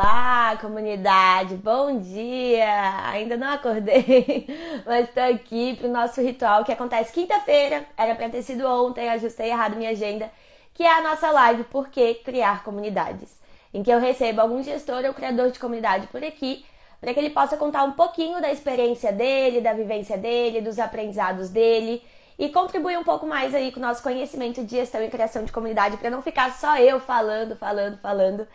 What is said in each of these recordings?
Olá, comunidade, bom dia! Ainda não acordei, mas estou aqui para o nosso ritual que acontece quinta-feira. Era para ter sido ontem, ajustei errado minha agenda, que é a nossa live Por que Criar Comunidades, em que eu recebo algum gestor ou criador de comunidade por aqui para que ele possa contar um pouquinho da experiência dele, da vivência dele, dos aprendizados dele e contribuir um pouco mais aí com o nosso conhecimento de gestão e criação de comunidade para não ficar só eu falando, falando, falando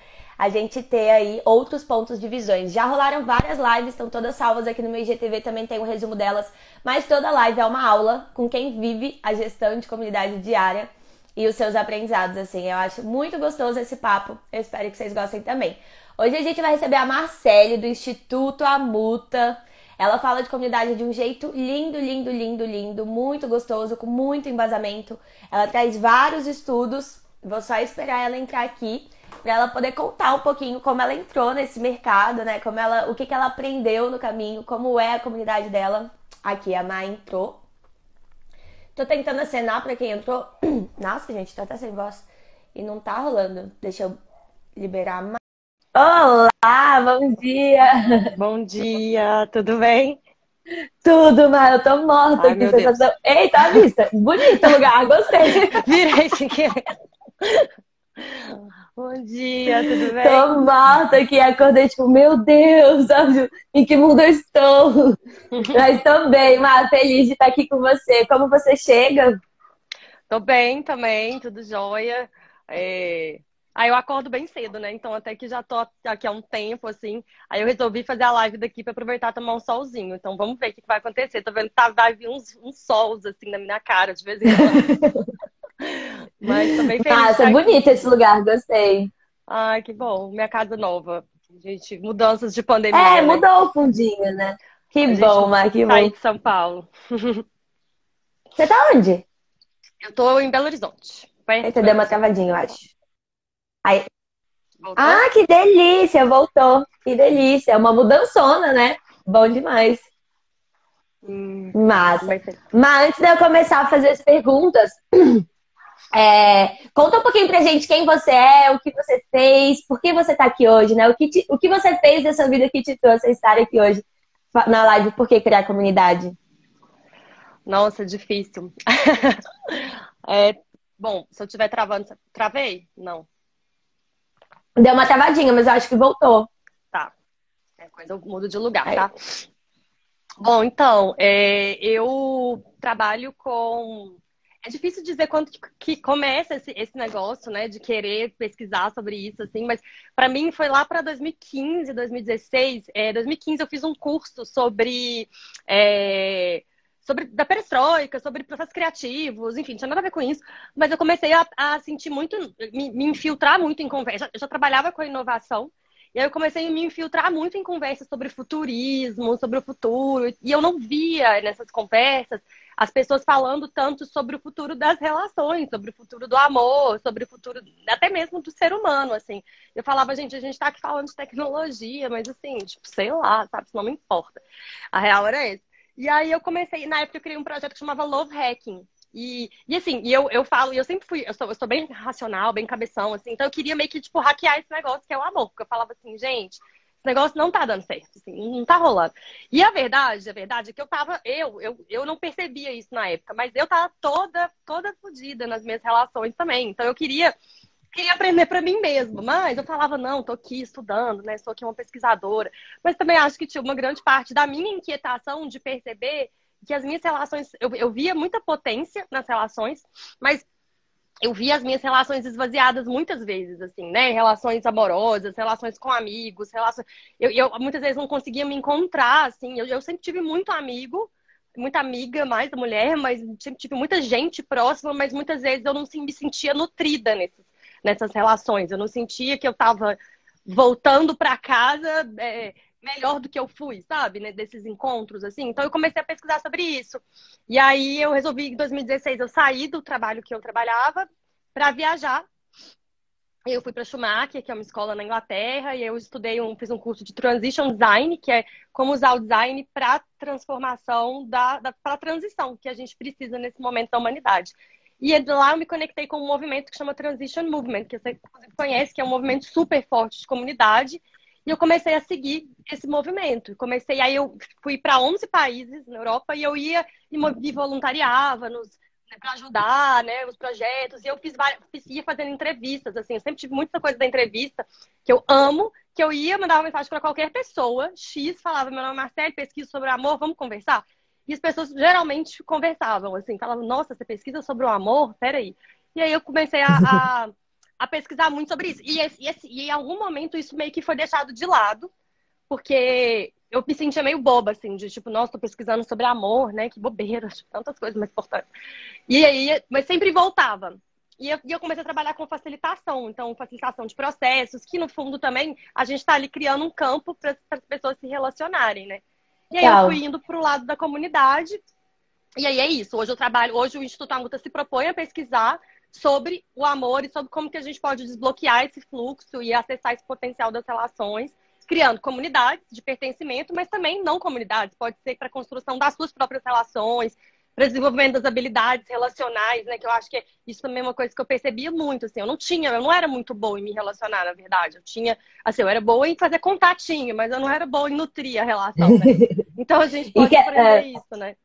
a gente ter aí outros pontos de visões. Já rolaram várias lives, estão todas salvas aqui no meu IGTV, também tem um resumo delas, mas toda live é uma aula com quem vive a gestão de comunidade diária e os seus aprendizados, assim. Eu acho muito gostoso esse papo, eu espero que vocês gostem também. Hoje a gente vai receber a Marcele, do Instituto Amuta. Ela fala de comunidade de um jeito lindo, lindo, lindo, lindo, muito gostoso, com muito embasamento. Ela traz vários estudos. Vou só esperar ela entrar aqui para ela poder contar um pouquinho como ela entrou nesse mercado, né? Como ela, o que, que ela aprendeu no caminho, como é a comunidade dela. Aqui a Má entrou. Tô tentando acenar para quem entrou. Nossa, gente, tá até sem voz e não tá rolando. Deixa eu liberar a Má. Olá, bom dia. Bom dia, tudo bem? Tudo, mas eu tô morta. Ai, que sensação. Eita, a vista. Bonito lugar, gostei. Virei sem querer. Bom dia, tudo bem? Tô morta aqui, acordei tipo, meu Deus, em que mundo eu estou? Mas tô bem, Má, feliz de estar aqui com você. Como você chega? Tô bem também, tudo jóia. É... Aí eu acordo bem cedo, né? Então até que já tô aqui há um tempo, assim. Aí eu resolvi fazer a live daqui para aproveitar tomar um solzinho. Então vamos ver o que vai acontecer. Tô vendo que tá, vai vir uns, uns sols, assim, na minha cara de vez em quando. Mas também feliz. Nossa, é bonito esse lugar, gostei. Ai, que bom. Minha casa nova. Gente, mudanças de pandemia. É, né? mudou o fundinho, né? Que a bom, Mar, que bom. de São Paulo. Você tá onde? Eu tô em Belo Horizonte. Você deu uma travadinha, eu acho. Aí... Ah, que delícia! Voltou. Que delícia. É uma mudançona, né? Bom demais. Hum, mas, mas antes de eu começar a fazer as perguntas, É, conta um pouquinho pra gente quem você é, o que você fez, por que você tá aqui hoje, né? O que, te, o que você fez dessa vida que te trouxe a estar aqui hoje na live Por que Criar Comunidade? Nossa, difícil. é, bom, se eu estiver travando, travei? Não. Deu uma travadinha, mas eu acho que voltou. Tá. É coisa, eu mudo de lugar, Aí. tá? Bom, então, é, eu trabalho com é difícil dizer quando que começa esse, esse negócio, né, de querer pesquisar sobre isso, assim, mas para mim foi lá para 2015, 2016. É, 2015 eu fiz um curso sobre. É, sobre da perestroika, sobre processos criativos, enfim, tinha nada a ver com isso, mas eu comecei a, a sentir muito, me, me, infiltrar muito em conversa. Eu já trabalhava com a inovação, e aí eu comecei a me infiltrar muito em conversas sobre futurismo, sobre o futuro, e eu não via nessas conversas as pessoas falando tanto sobre o futuro das relações, sobre o futuro do amor, sobre o futuro até mesmo do ser humano, assim. Eu falava, gente, a gente tá aqui falando de tecnologia, mas assim, tipo, sei lá, sabe, isso não me importa. A real era essa. E aí eu comecei, na época eu criei um projeto que chamava Love Hacking. E, e assim, e eu, eu falo, eu sempre fui, eu sou, eu sou bem racional, bem cabeção, assim, então eu queria meio que, tipo, hackear esse negócio que é o amor, porque eu falava assim, gente, esse negócio não tá dando certo, assim, não tá rolando. E a verdade, a verdade é que eu tava, eu, eu, eu não percebia isso na época, mas eu tava toda, toda fodida nas minhas relações também. Então eu queria, queria aprender para mim mesma, mas eu falava, não, tô aqui estudando, né, sou aqui uma pesquisadora. Mas também acho que tinha uma grande parte da minha inquietação de perceber que as minhas relações, eu, eu via muita potência nas relações, mas eu vi as minhas relações esvaziadas muitas vezes, assim, né? Relações amorosas, relações com amigos, relações. Eu, eu muitas vezes não conseguia me encontrar, assim. Eu, eu sempre tive muito amigo, muita amiga mais da mulher, mas sempre tive muita gente próxima, mas muitas vezes eu não me sentia nutrida nesses, nessas relações. Eu não sentia que eu estava voltando para casa é, melhor do que eu fui, sabe? Né? Desses encontros, assim. Então eu comecei a pesquisar sobre isso. E aí eu resolvi, em 2016, eu saí do trabalho que eu trabalhava para viajar. Eu fui para Schumacher, que é uma escola na Inglaterra, e eu estudei um, fiz um curso de Transition Design, que é como usar o design para transformação da, da para transição que a gente precisa nesse momento da humanidade. E lá eu me conectei com um movimento que chama Transition Movement, que você conhece, que é um movimento super forte de comunidade, E eu comecei a seguir esse movimento. Comecei, aí eu fui para 11 países na Europa e eu ia e voluntariava nos né, para ajudar, né, os projetos. E eu fiz várias, ia fazendo entrevistas, assim. Eu sempre tive muita coisa da entrevista que eu amo, que eu ia mandar uma mensagem para qualquer pessoa, X, falava: Meu nome é Marcelo, pesquiso sobre amor, vamos conversar? E as pessoas geralmente conversavam, assim, falavam: Nossa, você pesquisa sobre o amor? Peraí. E aí eu comecei a, a, a pesquisar muito sobre isso. E, e, e em algum momento isso meio que foi deixado de lado, porque eu me sentia meio boba, assim, de tipo, nossa, tô pesquisando sobre amor, né? Que bobeira, tipo, tantas coisas mais importantes. E aí, mas sempre voltava. E eu, e eu, comecei a trabalhar com facilitação, então facilitação de processos, que no fundo também a gente está ali criando um campo para as pessoas se relacionarem, né? E aí eu fui indo para o lado da comunidade. E aí é isso. Hoje eu trabalho, hoje o Instituto Amuta se propõe a pesquisar sobre o amor e sobre como que a gente pode desbloquear esse fluxo e acessar esse potencial das relações, criando comunidades de pertencimento, mas também não comunidades. Pode ser para a construção das suas próprias relações, para desenvolvimento das habilidades relacionais, né? Que eu acho que isso também é uma coisa que eu percebia muito, assim. Eu não tinha, eu não era muito boa em me relacionar, na verdade. Eu tinha, assim, eu era boa em fazer contatinho, mas eu não era boa em nutrir a relação, né? Então a gente pode que, aprender é... isso, né?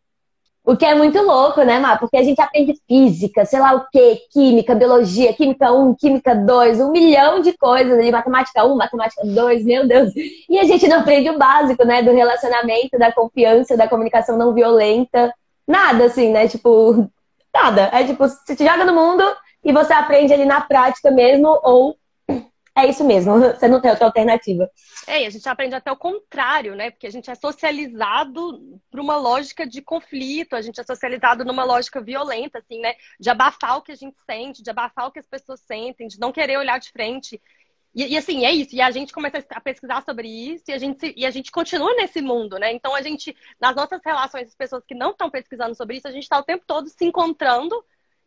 O que é muito louco, né, Má? Porque a gente aprende física, sei lá o quê, química, biologia, química 1, química 2, um milhão de coisas ali, matemática 1, matemática 2, meu Deus. E a gente não aprende o básico, né, do relacionamento, da confiança, da comunicação não violenta, nada, assim, né? Tipo, nada. É tipo, você te joga no mundo e você aprende ali na prática mesmo, ou é isso mesmo, você não tem outra alternativa. É, e a gente aprende até o contrário, né? Porque a gente é socializado para uma lógica de conflito, a gente é socializado numa lógica violenta, assim, né? De abafar o que a gente sente, de abafar o que as pessoas sentem, de não querer olhar de frente. E, e, assim, é isso. E a gente começa a pesquisar sobre isso e a, gente, e a gente continua nesse mundo, né? Então, a gente, nas nossas relações, as pessoas que não estão pesquisando sobre isso, a gente está o tempo todo se encontrando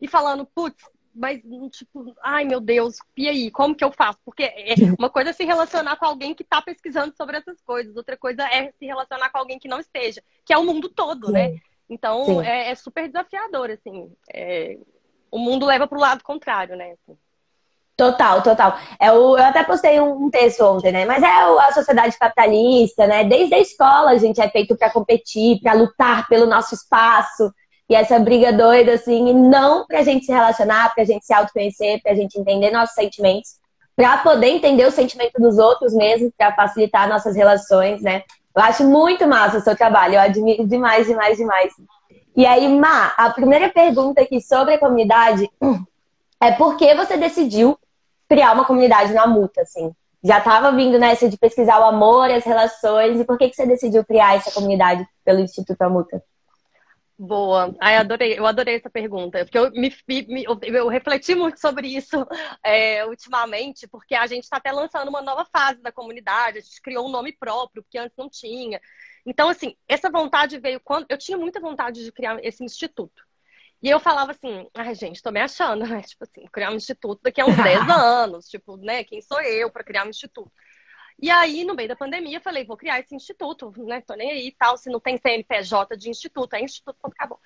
e falando, putz, mas, tipo, ai meu Deus, e aí, como que eu faço? Porque é uma coisa é se relacionar com alguém que está pesquisando sobre essas coisas, outra coisa é se relacionar com alguém que não esteja, que é o mundo todo, né? Sim. né? Então, é, é, super desafiador, assim. É, o mundo leva para o lado contrário, né? Assim. Total, total. É o, eu até postei um, texto ontem, né? Mas é a sociedade capitalista, né? Desde a escola a gente é feito para competir, para lutar pelo nosso espaço. E essa briga doida, assim, e não pra gente se relacionar, pra gente se autoconhecer, pra gente entender nossos sentimentos, pra poder entender o sentimento dos outros mesmo, pra facilitar nossas relações, né? Eu acho muito massa o seu trabalho, eu admiro demais, demais, demais. E aí, Ma, a primeira pergunta aqui sobre a comunidade é por que você decidiu criar uma comunidade na Muta, assim? Já estava vindo nessa de pesquisar o amor as relações, e por que, que você decidiu criar essa comunidade pelo Instituto Amuta? Boa. Ai, adorei, eu adorei essa pergunta, porque eu, me, me eu, eu, refleti muito sobre isso é, ultimamente, porque a gente está até lançando uma nova fase da comunidade, a gente criou um nome próprio, porque antes não tinha. Então, assim, essa vontade veio quando. Eu tinha muita vontade de criar esse instituto. E eu falava assim, ai, gente, tô me achando, né? Tipo assim, criar um instituto daqui a uns 10 anos, tipo, né? Quem sou eu para criar um instituto? E aí, no meio da pandemia, eu falei, vou criar esse instituto, né? Tô nem aí e tal, se não tem CNPJ de instituto, é instituto, acabou.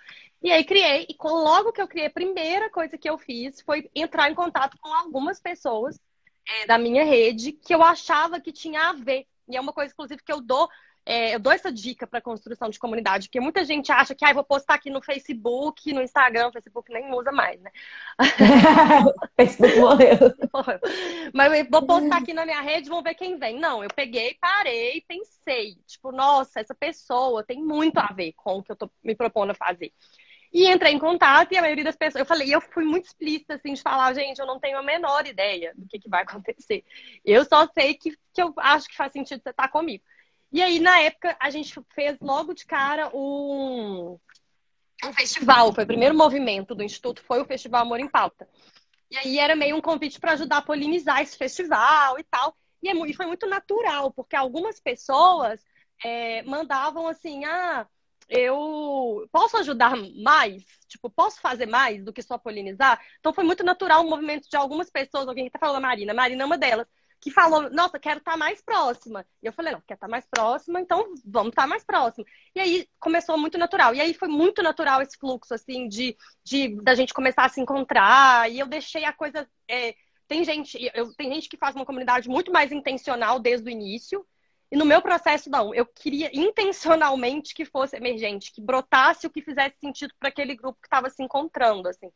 E aí criei, e logo que eu criei, a primeira coisa que eu fiz foi entrar em contato com algumas pessoas é, da minha rede que eu achava que tinha a ver. E é uma coisa, inclusive, que eu dou é, eu dou essa dica para construção de comunidade, porque muita gente acha que ah, vou postar aqui no Facebook, no Instagram, o Facebook nem usa mais, né? Facebook morreu. Mas vou postar aqui na minha rede, vamos ver quem vem. Não, eu peguei, parei, pensei, tipo, nossa, essa pessoa tem muito a ver com o que eu tô me propondo a fazer. E entrei em contato e a maioria das pessoas, eu falei, eu fui muito explícita, assim, de falar, gente, eu não tenho a menor ideia do que, que vai acontecer. Eu só sei que, que eu acho que faz sentido você estar comigo. E aí, na época, a gente fez logo de cara um, um festival. Foi o primeiro movimento do Instituto, foi o Festival Amor em Pauta. E aí era meio um convite para ajudar a polinizar esse festival e tal. E, é, e foi muito natural, porque algumas pessoas é, mandavam assim, ah, eu posso ajudar mais? Tipo, posso fazer mais do que só polinizar? Então foi muito natural o movimento de algumas pessoas, alguém que tá falando a Marina, Marina é uma delas, que falou, nossa, quero estar tá mais próxima. E eu falei, não, quer estar tá mais próxima, então vamos estar tá mais próxima. E aí começou muito natural. E aí foi muito natural esse fluxo, assim, de, de da gente começar a se encontrar. E eu deixei a coisa é, tem gente, eu, tem gente que faz uma comunidade muito mais intencional desde o início. E no meu processo, não. Eu queria intencionalmente que fosse emergente, que brotasse o que fizesse sentido para aquele grupo que estava se encontrando, assim.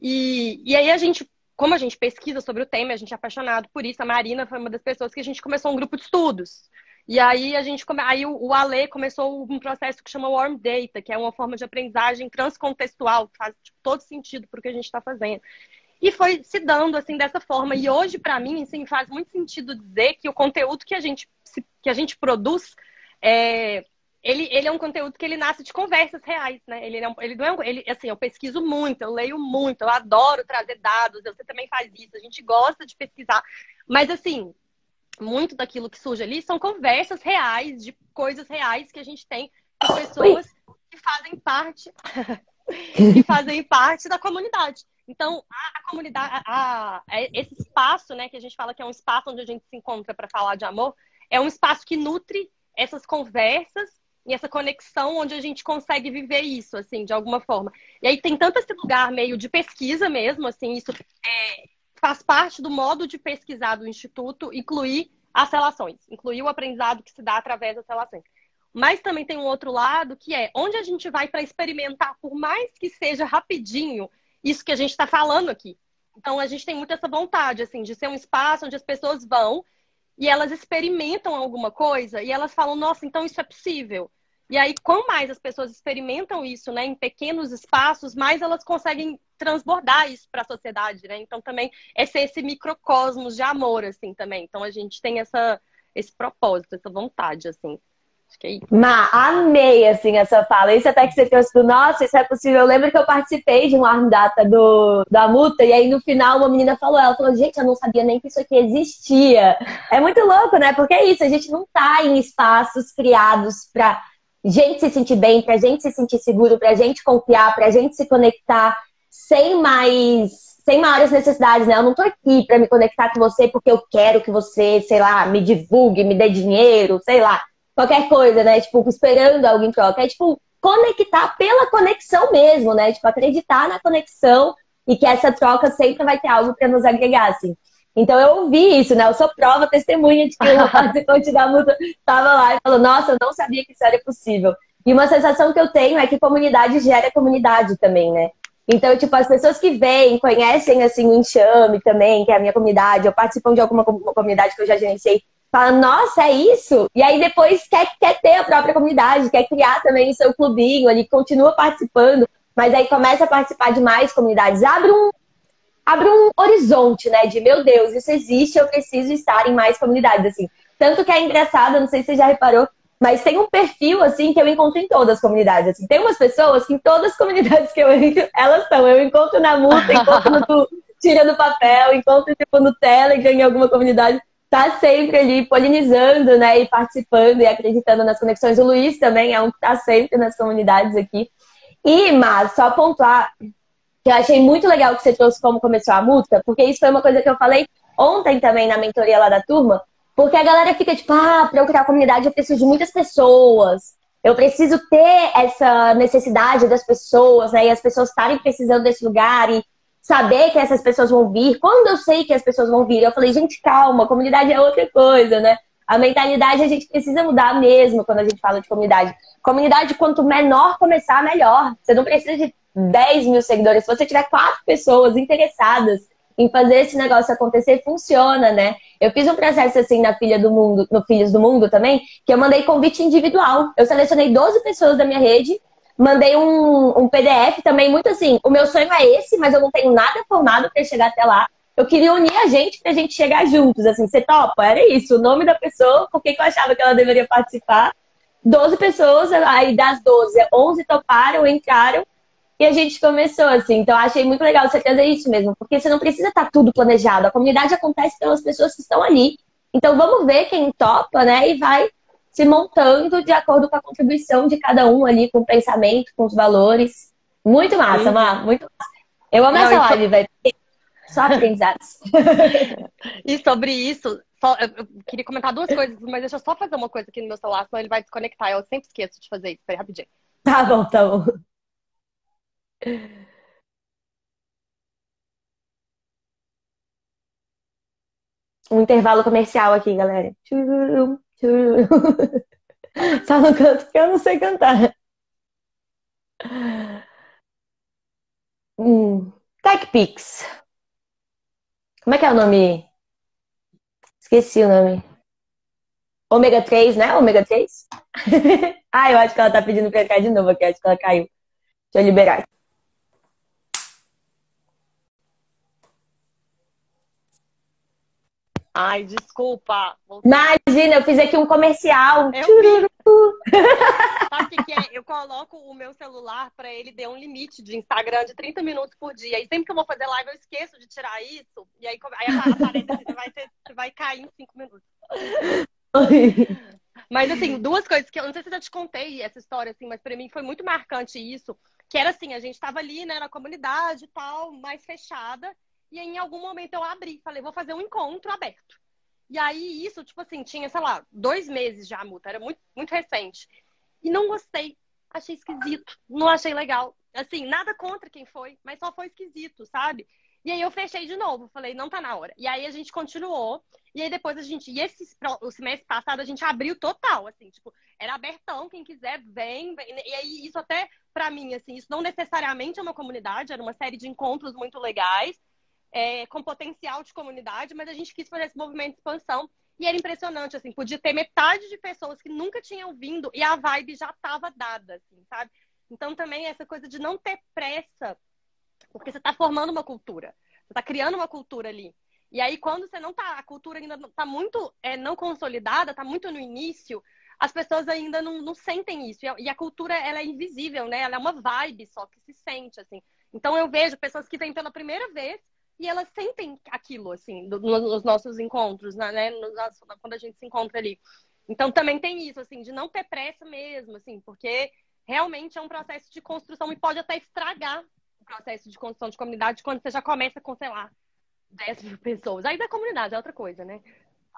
E, e aí a gente, como a gente pesquisa sobre o tema, a gente é apaixonado por isso. A Marina foi uma das pessoas que a gente começou um grupo de estudos. E aí a gente come... aí o, Ale começou um processo que chama Warm Data, que é uma forma de aprendizagem transcontextual, que faz tipo, todo sentido para o que a gente está fazendo. E foi se dando assim dessa forma. E hoje, para mim, assim, faz muito sentido dizer que o conteúdo que a gente, que a gente produz é, ele, ele é um conteúdo que ele nasce de conversas reais, né? Ele, não, ele não é ele, assim, eu pesquiso muito, eu leio muito, eu adoro trazer dados, você também faz isso, a gente gosta de pesquisar, mas assim, muito daquilo que surge ali são conversas reais, de coisas reais que a gente tem com pessoas que fazem parte que fazem parte da comunidade. Então, a, a comunidade, a, a, esse espaço, né, que a gente fala que é um espaço onde a gente se encontra para falar de amor, é um espaço que nutre essas conversas e essa conexão onde a gente consegue viver isso, assim, de alguma forma. E aí tem tanto esse lugar meio de pesquisa mesmo, assim, isso é, faz parte do modo de pesquisar do Instituto, incluir as relações, incluir o aprendizado que se dá através das relações. Mas também tem um outro lado que é onde a gente vai para experimentar, por mais que seja rapidinho, isso que a gente está falando aqui. Então a gente tem muito essa vontade, assim, de ser um espaço onde as pessoas vão e elas experimentam alguma coisa e elas falam, nossa, então isso é possível. E aí, quanto mais as pessoas experimentam isso, né, em pequenos espaços, mais elas conseguem transbordar isso para a sociedade, né? Então também é ser esse microcosmos de amor, assim, também. Então a gente tem essa, esse propósito, essa vontade, assim. É. Ma, amei, assim, essa fala. Isso até que você trouxe do nossa, isso é possível. Eu lembro que eu participei de um arm data do, da multa, e aí no final uma menina falou, ela falou, gente, eu não sabia nem que isso aqui existia. É muito louco, né? Porque é isso, a gente não tá em espaços criados pra gente se sentir bem, pra gente se sentir seguro, pra gente confiar, pra gente se conectar sem mais sem maiores necessidades, né? Eu não tô aqui para me conectar com você porque eu quero que você, sei lá, me divulgue, me dê dinheiro, sei lá qualquer coisa, né? Tipo, esperando alguém troca. É tipo, conectar pela conexão mesmo, né? Tipo, acreditar na conexão e que essa troca sempre vai ter algo para nos agregar, assim. Então eu ouvi isso, né? Eu sou prova, testemunha de que o participante da multa estava lá e falou, nossa, eu não sabia que isso era possível. E uma sensação que eu tenho é que comunidade gera comunidade também, né? Então, tipo, as pessoas que vêm, conhecem, assim, o Enxame também, que é a minha comunidade, ou participam de alguma comunidade que eu já gerenciei, fala, nossa, é isso? E aí depois quer, quer ter a própria comunidade, quer criar também o seu clubinho ali, continua participando, mas aí começa a participar de mais comunidades. Abre um, abre um horizonte, né? De meu Deus, isso existe, eu preciso estar em mais comunidades, assim. Tanto que é engraçado, não sei se você já reparou, mas tem um perfil, assim, que eu encontro em todas as comunidades. Assim. Tem umas pessoas que em todas as comunidades que eu entro, elas estão. Eu encontro na multa, encontro no Tira do Papel, encontro tipo, no Telegram, em alguma comunidade tá sempre ali polinizando, né, e participando e acreditando nas conexões. O Luiz também é um que tá sempre nas comunidades aqui. E, mas, só pontuar que eu achei muito legal que você trouxe como começou a multa, porque isso foi uma coisa que eu falei ontem também na mentoria lá da turma, porque a galera fica tipo, ah, para eu criar comunidade eu preciso de muitas pessoas. Eu preciso ter essa necessidade das pessoas, né? E as pessoas estarem precisando desse lugar e saber que essas pessoas vão vir. Quando eu sei que as pessoas vão vir, eu falei, gente, calma, comunidade é outra coisa, né? A mentalidade a gente precisa mudar mesmo quando a gente fala de comunidade. Comunidade, quanto menor começar, melhor. Você não precisa de 10 mil seguidores. Se você tiver quatro pessoas interessadas em fazer esse negócio acontecer, funciona, né? Eu fiz um processo assim na Filha do Mundo, no Filhos do Mundo também, que eu mandei convite individual. Eu selecionei 12 pessoas da minha rede Mandei um, um PDF também, muito assim. O meu sonho é esse, mas eu não tenho nada formado para chegar até lá. Eu queria unir a gente pra gente chegar juntos, assim, você topa? Era isso, o nome da pessoa, por que eu achava que ela deveria participar. 12 pessoas, aí das 12, 11 toparam, entraram e a gente começou, assim. Então, achei muito legal você trazer isso mesmo, porque você não precisa estar tá tudo planejado. A comunidade acontece pelas pessoas que estão ali. Então, vamos ver quem topa, né? E vai se montando de acordo com a contribuição de cada um ali, com o pensamento, com os valores. Muito massa, Mar, muito massa. Eu amo Não, essa live, velho. Só aprendizados. e sobre isso, só, eu queria comentar duas coisas, mas deixa eu só fazer uma coisa aqui no meu celular, senão ele vai desconectar. Eu sempre esqueço de fazer isso. Peraí, rapidinho. Tá bom, tá bom. um intervalo comercial aqui, galera. Só no canto que eu não sei cantar. Hum. TechPix. Como é que é o nome? Esqueci o nome. Ômega 3, né? Ômega 3? ah, eu acho que ela tá pedindo pra entrar de novo aqui. Acho que ela caiu. Deixa eu liberar. Ai, desculpa. Imagina, eu fiz aqui um comercial. Eu Sabe o que, que, é? Eu coloco o meu celular para ele ter um limite de Instagram de 30 minutos por dia. E sempre que eu vou fazer live, eu esqueço de tirar isso. E aí, aí aparece você vai, ter, você vai cair em 5 minutos. Mas assim, duas coisas que eu não sei se eu já te contei essa história, assim, mas para mim foi muito marcante isso. Que era assim, a gente estava ali, né, na comunidade e tal, mais fechada. E aí, em algum momento eu abri, falei, vou fazer um encontro aberto. E aí, isso, tipo assim, tinha, sei lá, dois meses já a multa, era muito, muito recente. E não gostei, achei esquisito, não achei legal. Assim, nada contra quem foi, mas só foi esquisito, sabe? E aí eu fechei de novo, falei, não tá na hora. E aí a gente continuou, e aí depois a gente, e esse, o semestre passado a gente abriu total, assim, tipo, era abertão, quem quiser vem, vem. E aí isso até, para mim, assim, isso não necessariamente é uma comunidade, era uma série de encontros muito legais, é, com potencial de comunidade, mas a gente quis fazer esse movimento de expansão e era impressionante, assim, podia ter metade de pessoas que nunca tinham vindo e a vibe já estava dada, assim, sabe? Então também essa coisa de não ter pressa, porque você está formando uma cultura, você está criando uma cultura ali. E aí, quando você não tá, a cultura ainda está muito é, não consolidada, está muito no início, as pessoas ainda não, não sentem isso. E a, e a, cultura, ela é invisível, né? Ela é uma vibe só que se sente, assim. Então, eu vejo pessoas que vêm pela primeira vez e elas sentem aquilo, assim, nos nossos encontros, né? Quando a gente se encontra ali. Então também tem isso, assim, de não ter pressa mesmo, assim, porque realmente é um processo de construção e pode até estragar o processo de construção de comunidade quando você já começa com, sei lá, 10 mil pessoas. Aí da comunidade é outra coisa, né?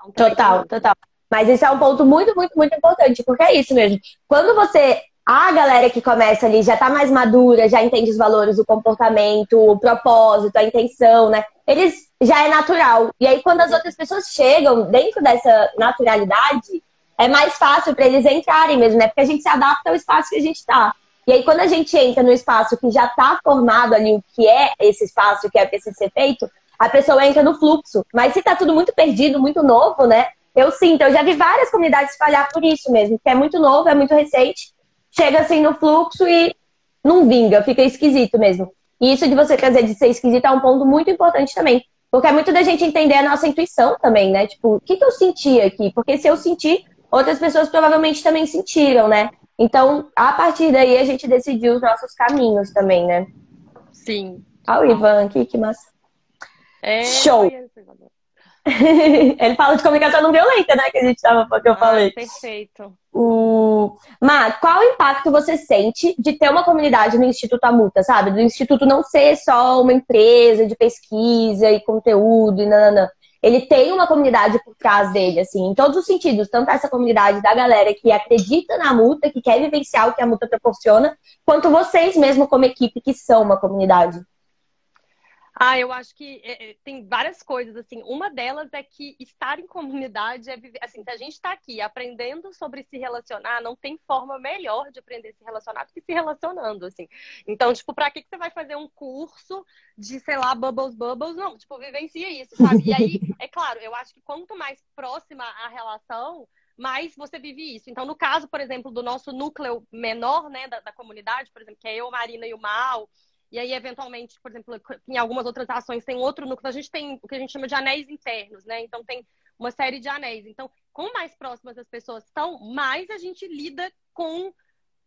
Então, total, total. Mas esse é um ponto muito, muito, muito importante, porque é isso mesmo. Quando você a galera que começa ali já está mais madura, já entende os valores, o comportamento, o propósito, a intenção, né? Eles já é natural. E aí, quando as outras pessoas chegam dentro dessa naturalidade, é mais fácil para eles entrarem mesmo, né? Porque a gente se adapta ao espaço que a gente está. E aí, quando a gente entra no espaço que já está formado ali o que é esse espaço que é para ser feito, a pessoa entra no fluxo. Mas se está tudo muito perdido, muito novo, né? Eu sinto, eu já vi várias comunidades falhar por isso mesmo, que é muito novo, é muito recente chega assim no fluxo e não vinga, fica esquisito mesmo. E isso de você trazer de ser esquisito é um ponto muito importante também. Porque é muito da gente entender a nossa intuição também, né? Tipo, o que, que eu senti aqui? Porque se eu sentir, outras pessoas provavelmente também sentiram, né? Então, a partir daí, a gente decidiu os nossos caminhos também, né? Sim. Olha o Ivan aqui, que massa. É... Show! Ele fala de comunicação não violenta, né? Que a gente tava, que eu ah, falei. Perfeito. O... Má, qual o impacto você sente de ter uma comunidade no Instituto Amuta, sabe? Do Instituto não ser só uma empresa de pesquisa e conteúdo e nananã. Ele tem uma comunidade por trás dele, assim, em todos os sentidos. Tanto essa comunidade da galera que acredita na multa, que quer vivenciar o que a multa proporciona, quanto vocês mesmo como equipe que são uma comunidade. Ah, eu acho que é, é, tem várias coisas, assim. Uma delas é que estar em comunidade é viver. Assim, se a gente está aqui aprendendo sobre se relacionar, não tem forma melhor de aprender a se relacionar do que se relacionando, assim. Então, tipo, pra que, que você vai fazer um curso de, sei lá, bubbles, bubbles? Não, tipo, vivencia isso, sabe? E aí, é claro, eu acho que quanto mais próxima a relação, mais você vive isso. Então, no caso, por exemplo, do nosso núcleo menor, né, da, da comunidade, por exemplo, que é eu, Marina e o Mal e aí, eventualmente, por exemplo, em algumas outras ações tem outro núcleo. A gente tem o que a gente chama de anéis internos, né? Então tem uma série de anéis. Então, com mais próximas as pessoas estão, mais a gente lida com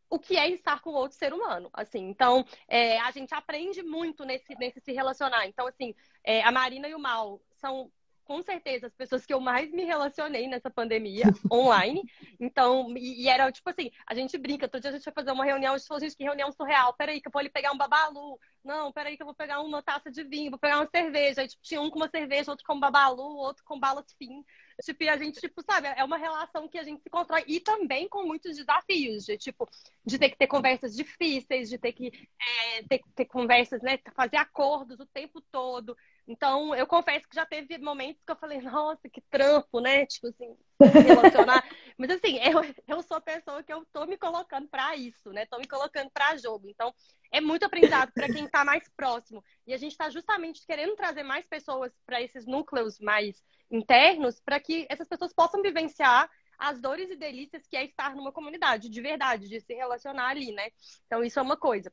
o que é estar com outro ser humano, assim. Então, é, a gente aprende muito nesse, nesse se relacionar. Então, assim, é, a Marina e o Mal são com certeza as pessoas que eu mais me relacionei nessa pandemia online. Então, e, e, era tipo assim, a gente brinca, todo dia a gente vai fazer uma reunião, a gente falou, gente, que reunião surreal. Peraí, que eu vou ali pegar um babalu. Não, peraí, que eu vou pegar uma taça de vinho, vou pegar uma cerveja. Aí, tipo, tinha um com uma cerveja, outro com babalu, outro com balas fim. Tipo, e a gente, tipo, sabe, é uma relação que a gente se constrói. E também com muitos desafios, de tipo, de ter que ter conversas difíceis, de ter que é, ter, ter conversas, né? Fazer acordos o tempo todo Então, eu confesso que já teve momentos que eu falei, nossa, que trampo, né? Tipo assim, relacionar. Mas assim, eu, eu sou a pessoa que eu tô me colocando para isso, né? Tô me colocando para jogo. Então, é muito aprendizado para quem está mais próximo. E a gente está justamente querendo trazer mais pessoas para esses núcleos mais internos, para que essas pessoas possam vivenciar as dores e delícias que é estar numa comunidade, de verdade, de se relacionar ali, né? Então, isso é uma coisa.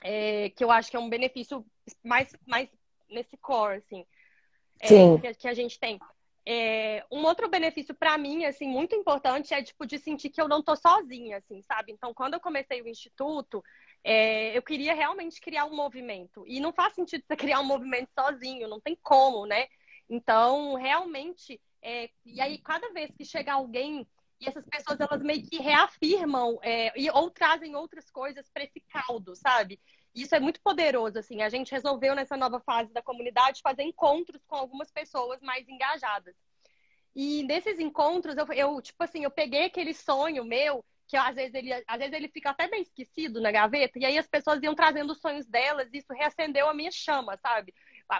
É, que eu acho que é um benefício mais, mais nesse core, assim, é, que, que, a gente tem. É, um outro benefício para mim, assim, muito importante é, tipo, de sentir que eu não tô sozinha, assim, sabe? Então, quando eu comecei o instituto, é, eu queria realmente criar um movimento. E não faz sentido você criar um movimento sozinho, não tem como, né? Então, realmente, é, e aí, cada vez que chega alguém e essas pessoas elas meio que reafirmam é, e, ou trazem outras coisas para esse caldo, sabe? Isso é muito poderoso, assim. A gente resolveu nessa nova fase da comunidade fazer encontros com algumas pessoas mais engajadas. E nesses encontros, eu, eu tipo assim, eu peguei aquele sonho meu que às vezes ele às vezes ele fica até bem esquecido na gaveta e aí as pessoas iam trazendo os sonhos delas e isso reacendeu a minha chama sabe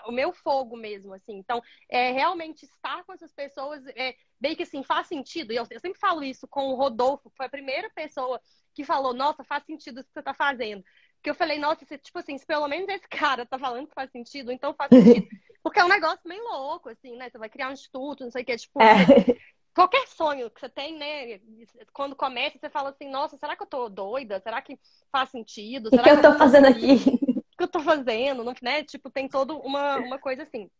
o meu fogo mesmo assim então é realmente estar com essas pessoas é bem que assim faz sentido e eu, eu sempre falo isso com o Rodolfo que foi a primeira pessoa que falou nossa faz sentido isso que você está fazendo que eu falei, nossa, se, tipo assim, se pelo menos esse cara tá falando que faz sentido, então faz sentido. Porque é um negócio meio louco, assim, né? Você vai criar um instituto, não sei o que, tipo, é. qualquer sonho que você tem, né? Quando começa, você fala assim, nossa, será que eu tô doida? Será que faz sentido? O que, eu tô fazendo aqui? O que eu tô fazendo? Né? Tipo, tem toda uma, uma coisa assim.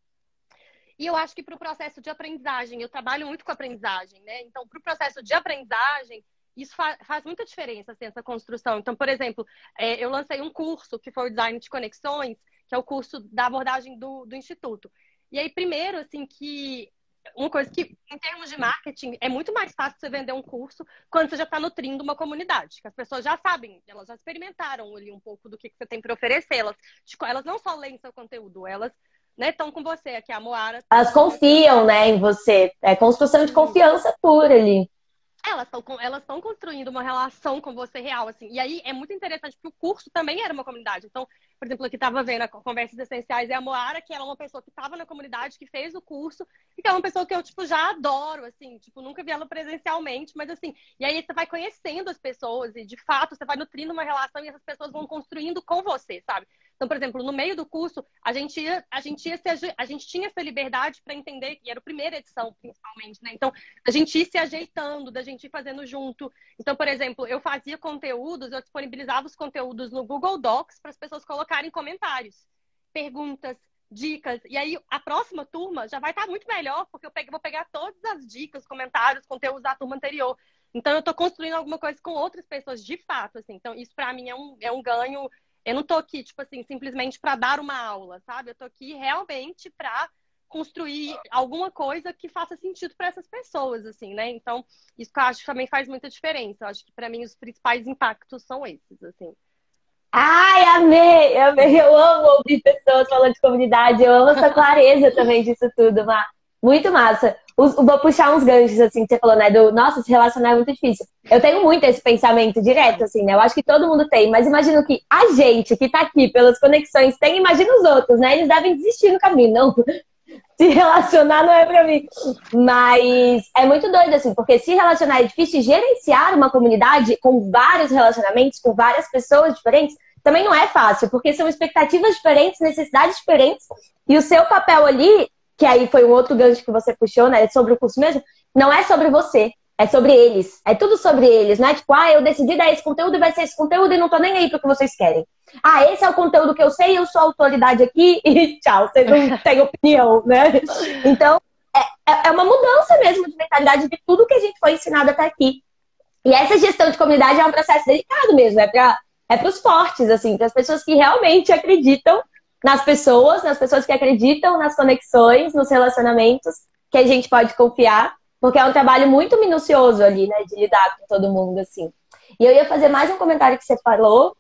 E eu acho que para o processo de aprendizagem, eu trabalho muito com aprendizagem, né? Então, para o processo de aprendizagem, isso fa faz muita diferença, assim, essa construção. Então, por exemplo, é, eu lancei um curso que foi o Design de Conexões, que é o curso da abordagem do, do Instituto. E aí, primeiro, assim, que uma coisa que, em termos de marketing, é muito mais fácil você vender um curso quando você já está nutrindo uma comunidade, que as pessoas já sabem, elas já experimentaram ali um pouco do que, que você tem para oferecer. Elas, tipo, elas não só leem seu conteúdo, elas estão né, com você aqui, a Moara. Elas confiam, né, em você. É construção de confiança pura ali elas estão elas estão construindo uma relação com você real assim. E aí é muito interessante porque o curso também era uma comunidade. Então por exemplo aqui estava vendo a conversas essenciais e a Moara que ela é uma pessoa que estava na comunidade que fez o curso e que é uma pessoa que eu tipo já adoro assim. Tipo nunca vi ela presencialmente mas assim e aí você vai conhecendo as pessoas e de fato você vai nutrindo uma relação e essas pessoas vão construindo com você sabe então, por exemplo, no meio do curso, a gente ia, a gente ia se, a gente tinha essa liberdade para entender, e era a primeira edição, principalmente, né? Então, a gente ia se ajeitando, da gente ir fazendo junto. Então, por exemplo, eu fazia conteúdos, eu disponibilizava os conteúdos no Google Docs para as pessoas colocarem comentários, perguntas, dicas. E aí, a próxima turma já vai estar muito melhor, porque eu vou pegar todas as dicas, comentários, conteúdos da turma anterior. Então, eu estou construindo alguma coisa com outras pessoas de fato, assim. Então, isso para mim é um, é um ganho eu não tô aqui, tipo assim, simplesmente para dar uma aula, sabe? Eu tô aqui realmente para construir alguma coisa que faça sentido para essas pessoas, assim, né? Então, isso que eu acho que também faz muita diferença. Eu acho que para mim os principais impactos são esses, assim. Ai, amei, amei. Eu amo ouvir pessoas falando de comunidade. Eu amo essa clareza também disso tudo, Mar. Muito massa. Vou puxar uns ganchos, assim, que você falou, né? Do, nossa, se relacionar é muito difícil. Eu tenho muito esse pensamento direto, assim, né? Eu acho que todo mundo tem, mas imagino que a gente que tá aqui pelas conexões tem, imagina os outros, né? Eles devem desistir no caminho, não. Se relacionar não é pra mim. Mas é muito doido, assim, porque se relacionar é difícil, gerenciar uma comunidade com vários relacionamentos, com várias pessoas diferentes, também não é fácil, porque são expectativas diferentes, necessidades diferentes, e o seu papel ali que aí foi um outro gancho que você puxou, né? Sobre o curso mesmo, não é sobre você, é sobre eles. É tudo sobre eles, né? Tipo, ah, eu decidi dar esse conteúdo e vai ser esse conteúdo e não tô nem aí pro que vocês querem. Ah, esse é o conteúdo que eu sei, eu sou autoridade aqui e tchau, vocês não têm opinião, né? Então, é, é, é uma mudança mesmo de mentalidade de tudo que a gente foi ensinado até aqui. E essa gestão de comunidade é um processo delicado mesmo, é para é os fortes, assim, para as pessoas que realmente acreditam nas pessoas, nas pessoas que acreditam nas conexões, nos relacionamentos, que a gente pode confiar, porque é um trabalho muito minucioso ali, né, de lidar com todo mundo, assim. E eu ia fazer mais um comentário que você falou,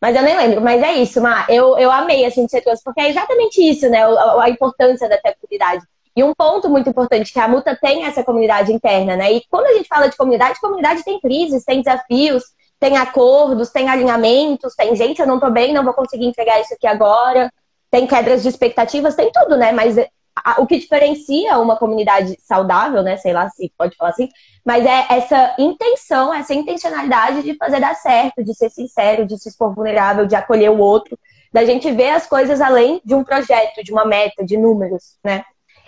mas eu nem lembro. Mas é isso, Mar. Eu, eu amei, assim, que você trouxe, porque é exatamente isso, né, a, a importância da comunidade. E um ponto muito importante, que a Muta tem essa comunidade interna, né? E quando a gente fala de comunidade, comunidade tem crises, tem desafios, tem acordos, tem alinhamentos, tem gente, eu não tô bem, não vou conseguir entregar isso aqui agora. tem quebras de expectativas, tem tudo, né? Mas o que diferencia uma comunidade saudável, né? Sei lá se pode falar assim, mas é essa intenção, essa intencionalidade de fazer dar certo, de ser sincero, de se expor vulnerável, de acolher o outro, da gente ver as coisas além de um projeto, de uma meta, de números, né?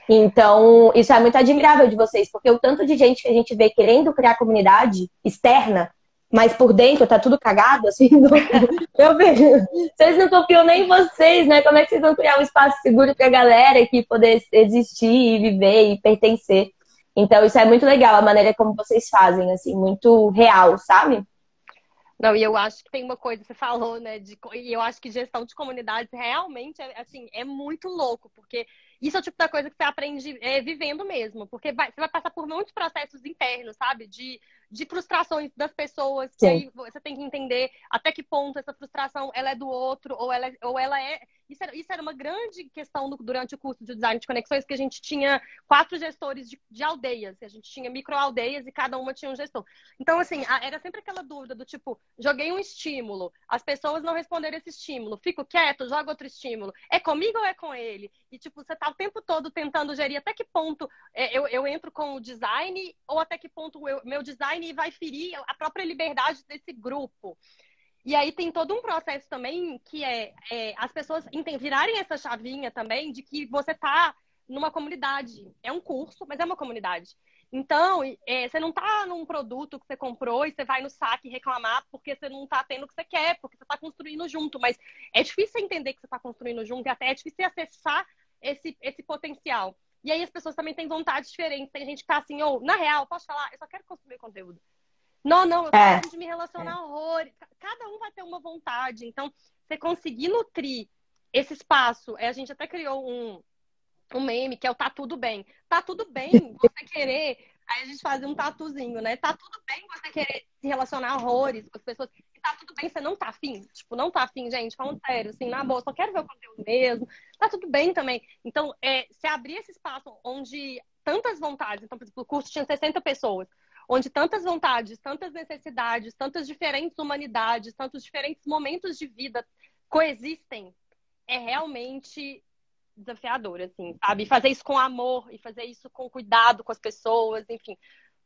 Então, isso é muito admirável de vocês, porque o tanto de gente que a gente vê querendo criar comunidade externa mas por dentro tá tudo cagado, assim. Não... Eu vejo. Vocês não confiam nem em vocês, né? Como é que vocês vão criar um espaço seguro pra galera aqui poder existir, viver e pertencer? Então, isso é muito legal, a maneira como vocês fazem, assim, muito real, sabe? Não, e eu acho que tem uma coisa que você falou, né? De, e eu acho que gestão de comunidades realmente é, assim, é muito louco, porque isso é o tipo da coisa que você aprende é, vivendo mesmo, porque vai, você vai passar por muitos processos internos, sabe? De de frustrações das pessoas, que aí você tem que entender até que ponto essa frustração ela é do outro, ou ela, é, ou ela é. Isso era, isso era uma grande questão do, durante o curso de design de conexões, que a gente tinha quatro gestores de, de aldeias, a gente tinha microaldeias e cada uma tinha um gestor. Então, assim, a, era sempre aquela dúvida do tipo, joguei um estímulo, as pessoas não responderam esse estímulo, fico quieto, jogo outro estímulo, é comigo ou é com ele? E, tipo, você tá o tempo todo tentando gerir até que ponto é, eu, eu entro com o design, ou até que ponto o meu design e vai ferir a própria liberdade desse grupo. E aí tem todo um processo também que é, é as pessoas virarem essa chavinha também de que você está numa comunidade. É um curso, mas é uma comunidade. Então, é, você não está num produto que você comprou e você vai no saque reclamar porque você não está tendo o que você quer, porque você está construindo junto. Mas é difícil entender que você está construindo junto e até é difícil acessar esse, esse potencial. E aí as pessoas também têm vontades diferentes. Tem gente que tá assim, ou, oh, na real, posso falar? Eu só quero consumir conteúdo. Não, não, eu é. de me relacionar é. horrores. Cada um vai ter uma vontade. Então, você conseguir nutrir esse espaço, é, a gente até criou um, um meme que é o tá tudo bem. Tá tudo bem você querer. Aí a gente faz um tatuzinho, né? Tá tudo bem você querer se relacionar horrores com as pessoas. E tá tudo bem, você não tá afim. Tipo, não tá afim, gente, falando sério, assim, na boa, só quero ver o conteúdo mesmo. Tá tudo bem também. Então, é, se abrir esse espaço onde tantas vontades, então, por exemplo, o curso tinha 60 pessoas onde tantas vontades, tantas necessidades, tantas diferentes humanidades, tantos diferentes momentos de vida coexistem, é realmente desafiador, assim, sabe? Fazer isso com amor e fazer isso com cuidado com as pessoas, enfim,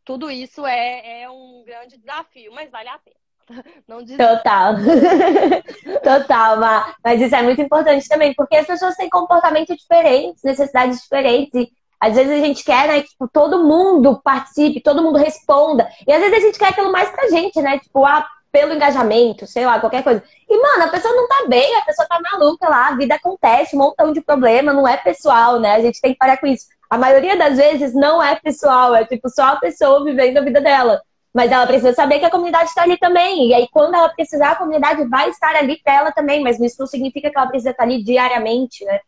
tudo isso é, é um grande desafio, mas vale a pena. Não Total. Total, mas isso é muito importante também, porque as pessoas têm comportamentos diferentes, necessidades diferentes, e às vezes a gente quer, né, que tipo, todo mundo participe, todo mundo responda. E às vezes a gente quer aquilo mais pra gente, né? Tipo, ah, pelo engajamento, sei lá, qualquer coisa. E, mano, a pessoa não tá bem, a pessoa tá maluca lá, a vida acontece, um montão de problema, não é pessoal, né? A gente tem que parar com isso. A maioria das vezes não é pessoal, é tipo só a pessoa vivendo a vida dela. Mas ela precisa saber que a comunidade está ali também. E aí, quando ela precisar, a comunidade vai estar ali para ela também. Mas isso não significa que ela precisa estar ali diariamente, né?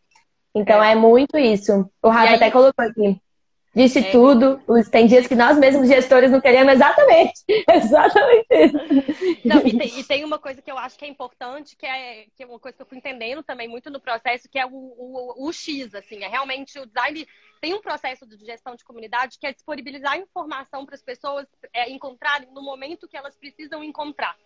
Então é, é muito isso. O Rafa até colocou aqui. Disse é. tudo. Tem dias que nós mesmos, gestores, não queremos exatamente. Exatamente isso. Não, e, tem, e, tem, uma coisa que eu acho que é importante, que é, que é uma coisa que eu fui entendendo também muito no processo, que é o, o, o X, assim. É realmente o design tem um processo de gestão de comunidade que é disponibilizar informação para as pessoas é, encontrarem no momento que elas precisam encontrar.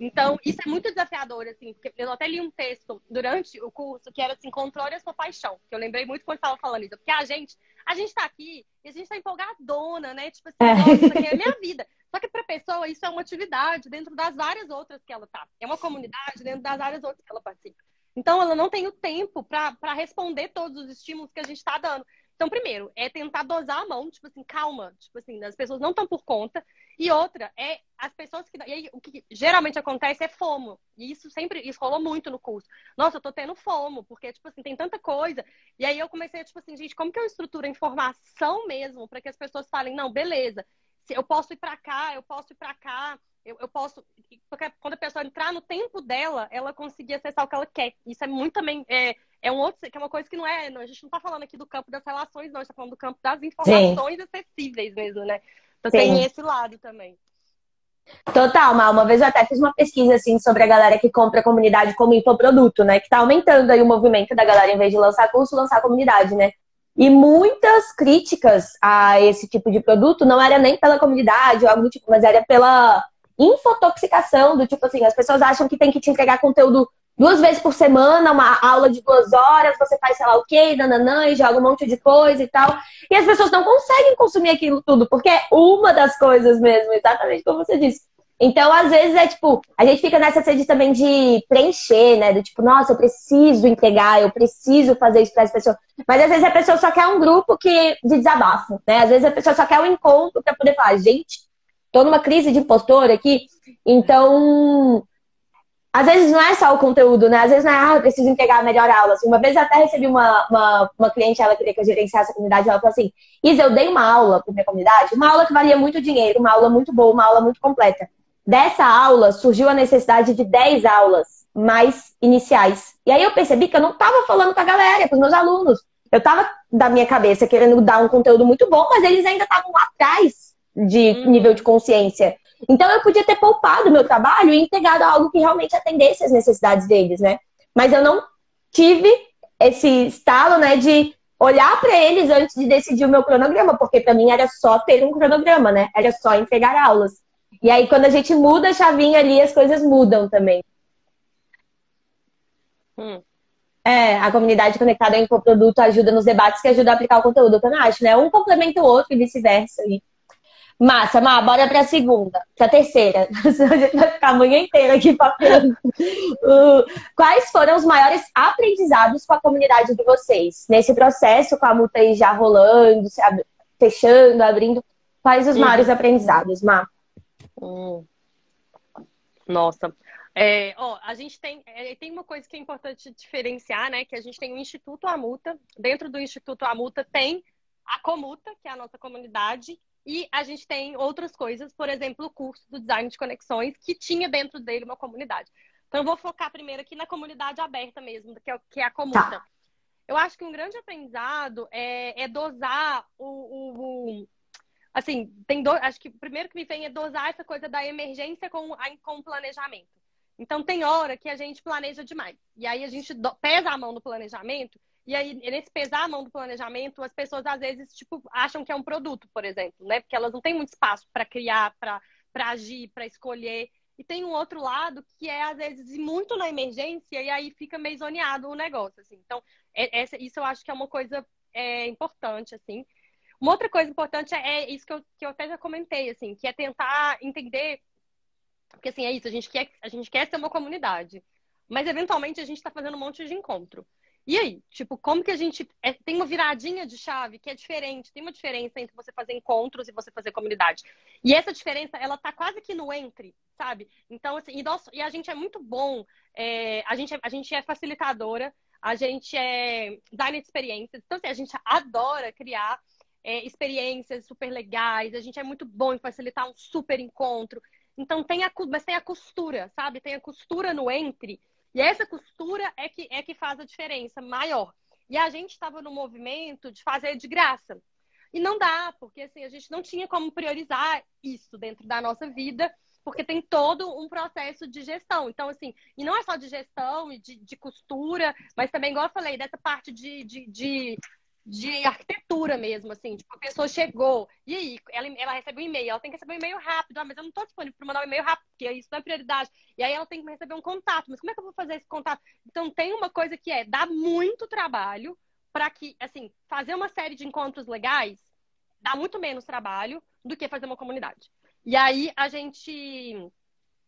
Então, isso é muito desafiador, assim, porque eu até li um texto durante o curso que era assim, controle a sua paixão, que eu lembrei muito quando estava falando isso, porque a gente, a gente tá aqui e a gente tá empolgadona, né? Tipo assim, é. nossa, isso aqui é a minha vida. Só que para a pessoa isso é uma atividade dentro das várias outras que ela tá. É uma comunidade dentro das várias outras que ela participa. Então, ela não tem o tempo para responder todos os estímulos que a gente está dando. Então, primeiro, é tentar dosar a mão, tipo assim, calma, tipo assim, as pessoas não estão por conta. E outra, é as pessoas que. E aí, o que geralmente acontece é fomo. E isso sempre, isso rolou muito no curso. Nossa, eu tô tendo fomo, porque, tipo assim, tem tanta coisa. E aí eu comecei, tipo assim, gente, como que eu estruturo a informação mesmo para que as pessoas falem, não, beleza, eu posso ir para cá, eu posso ir para cá. Eu, eu, posso. Porque quando a pessoa entrar no tempo dela, ela conseguir acessar o que ela quer. Isso é muito também. É, é um outro. que é uma coisa que não é. Não, a gente não está falando aqui do campo das relações, não. A gente tá falando do campo das informações Sim. acessíveis mesmo, né? Então Sim. tem esse lado também. Total, Mal. Uma vez eu até fiz uma pesquisa assim sobre a galera que compra a comunidade como infoproduto, né? Que tá aumentando aí o movimento da galera, em vez de lançar curso, lançar comunidade, né? E muitas críticas a esse tipo de produto não era nem pela comunidade ou algo do tipo, mas era pela infotoxicação, do tipo assim, as pessoas acham que tem que te entregar conteúdo duas vezes por semana, uma aula de duas horas, você faz sei lá o quê, nananã, e joga um monte de coisa e tal. E as pessoas não conseguem consumir aquilo tudo, porque é uma das coisas mesmo, exatamente como você disse. Então, às vezes, é tipo, a gente fica nessa sede também de preencher, né? Do tipo, nossa, eu preciso entregar, eu preciso fazer isso para as pessoas. Mas às vezes a pessoa só quer um grupo que, de desabafo, né? Às vezes a pessoa só quer um encontro para poder falar, gente, tô numa crise de impostor aqui. Então, às vezes não é só o conteúdo, né? Às vezes não é, ah, eu preciso entregar a melhor aula. Assim, uma vez eu até recebi uma, uma, uma cliente, ela queria que eu gerenciasse a comunidade, ela falou assim, Isa, eu dei uma aula para minha comunidade, uma aula que valia muito dinheiro, uma aula muito boa, uma aula muito completa. Dessa aula surgiu a necessidade de 10 aulas mais iniciais. E aí eu percebi que eu não estava falando com a galera, com os meus alunos. Eu estava, da minha cabeça, querendo dar um conteúdo muito bom, mas eles ainda estavam lá atrás de uhum. nível de consciência. Então eu podia ter poupado meu trabalho e entregado algo que realmente atendesse as necessidades deles, né? Mas eu não tive esse estalo, né, de olhar para eles antes de decidir o meu cronograma, porque para mim era só ter um cronograma, né? Era só entregar aulas. E aí quando a gente muda a chavinha ali, as coisas mudam também. Hum. É, a comunidade conectada em produto ajuda nos debates que ajuda a aplicar o conteúdo, eu não acho, né? Um complementa o outro e vice-versa. Massa, Má, bora pra segunda, pra terceira. a gente vai ficar a manhã inteira aqui papando. Uh, quais foram os maiores aprendizados com a comunidade de vocês? Nesse processo, com a multa aí já rolando, fechando, abrindo. Quais os uhum. maiores aprendizados, Má? Hum. Nossa. É, ó, a gente tem, é, tem uma coisa que é importante diferenciar, né? Que a gente tem o Instituto Amuta. Dentro do Instituto Amuta tem a Comuta, que é a nossa comunidade, e a gente tem outras coisas, por exemplo, o curso do design de conexões, que tinha dentro dele uma comunidade. Então, eu vou focar primeiro aqui na comunidade aberta mesmo, que é, que é a comuta. Tá. Eu acho que um grande aprendizado é, é dosar o, o, o, Assim, tem do, acho que o primeiro que me vem é dosar essa coisa da emergência com, com o planejamento. Então, tem hora que a gente planeja demais. E aí a gente pesa a mão no planejamento e aí, nesse pesar a mão do planejamento, as pessoas às vezes, tipo, acham que é um produto, por exemplo, né? Porque elas não têm muito espaço para criar, para agir, para escolher. E tem um outro lado que é, às vezes, muito na emergência, e aí fica meio zoneado o negócio, assim. Então, é, essa, isso eu acho que é uma coisa é, importante, assim. Uma outra coisa importante é, é isso que eu, que eu até já comentei, assim, que é tentar entender. Porque, assim, é isso, a gente quer, a gente quer ser uma comunidade. Mas, eventualmente, a gente está fazendo um monte de encontro. E aí, tipo, como que a gente. É, tem uma viradinha de chave que é diferente, tem uma diferença entre você fazer encontros e você fazer comunidade. E essa diferença, ela tá quase que no entre, sabe? Então, assim, e, nós, e a gente é muito bom, é, a, gente é, a gente é facilitadora, a gente é designer de experiências, então, assim, a gente adora criar é, experiências super legais, a gente é muito bom em facilitar um super encontro. Então, tem a, mas tem a costura, sabe? Tem a costura no entre e essa costura é que, é que faz a diferença maior. E a gente estava no movimento de fazer de graça. E não dá, porque assim, a gente não tinha como priorizar isso dentro da nossa vida, porque tem todo um processo de gestão. Então, assim, e não é só de gestão e de, de costura, mas também, igual eu falei, dessa parte de, de, de de arquitetura mesmo, assim. Tipo, a pessoa chegou, e aí, ela, ela recebe um e-mail, ela tem que receber um e-mail rápido, ah, mas eu não estou disponível para mandar um e-mail rápido, porque isso não é prioridade. E aí ela tem que receber um contato, mas como é que eu vou fazer esse contato? Então tem uma coisa que é, dá muito trabalho para que, assim, fazer uma série de encontros legais dá muito menos trabalho do que fazer uma comunidade. E aí a gente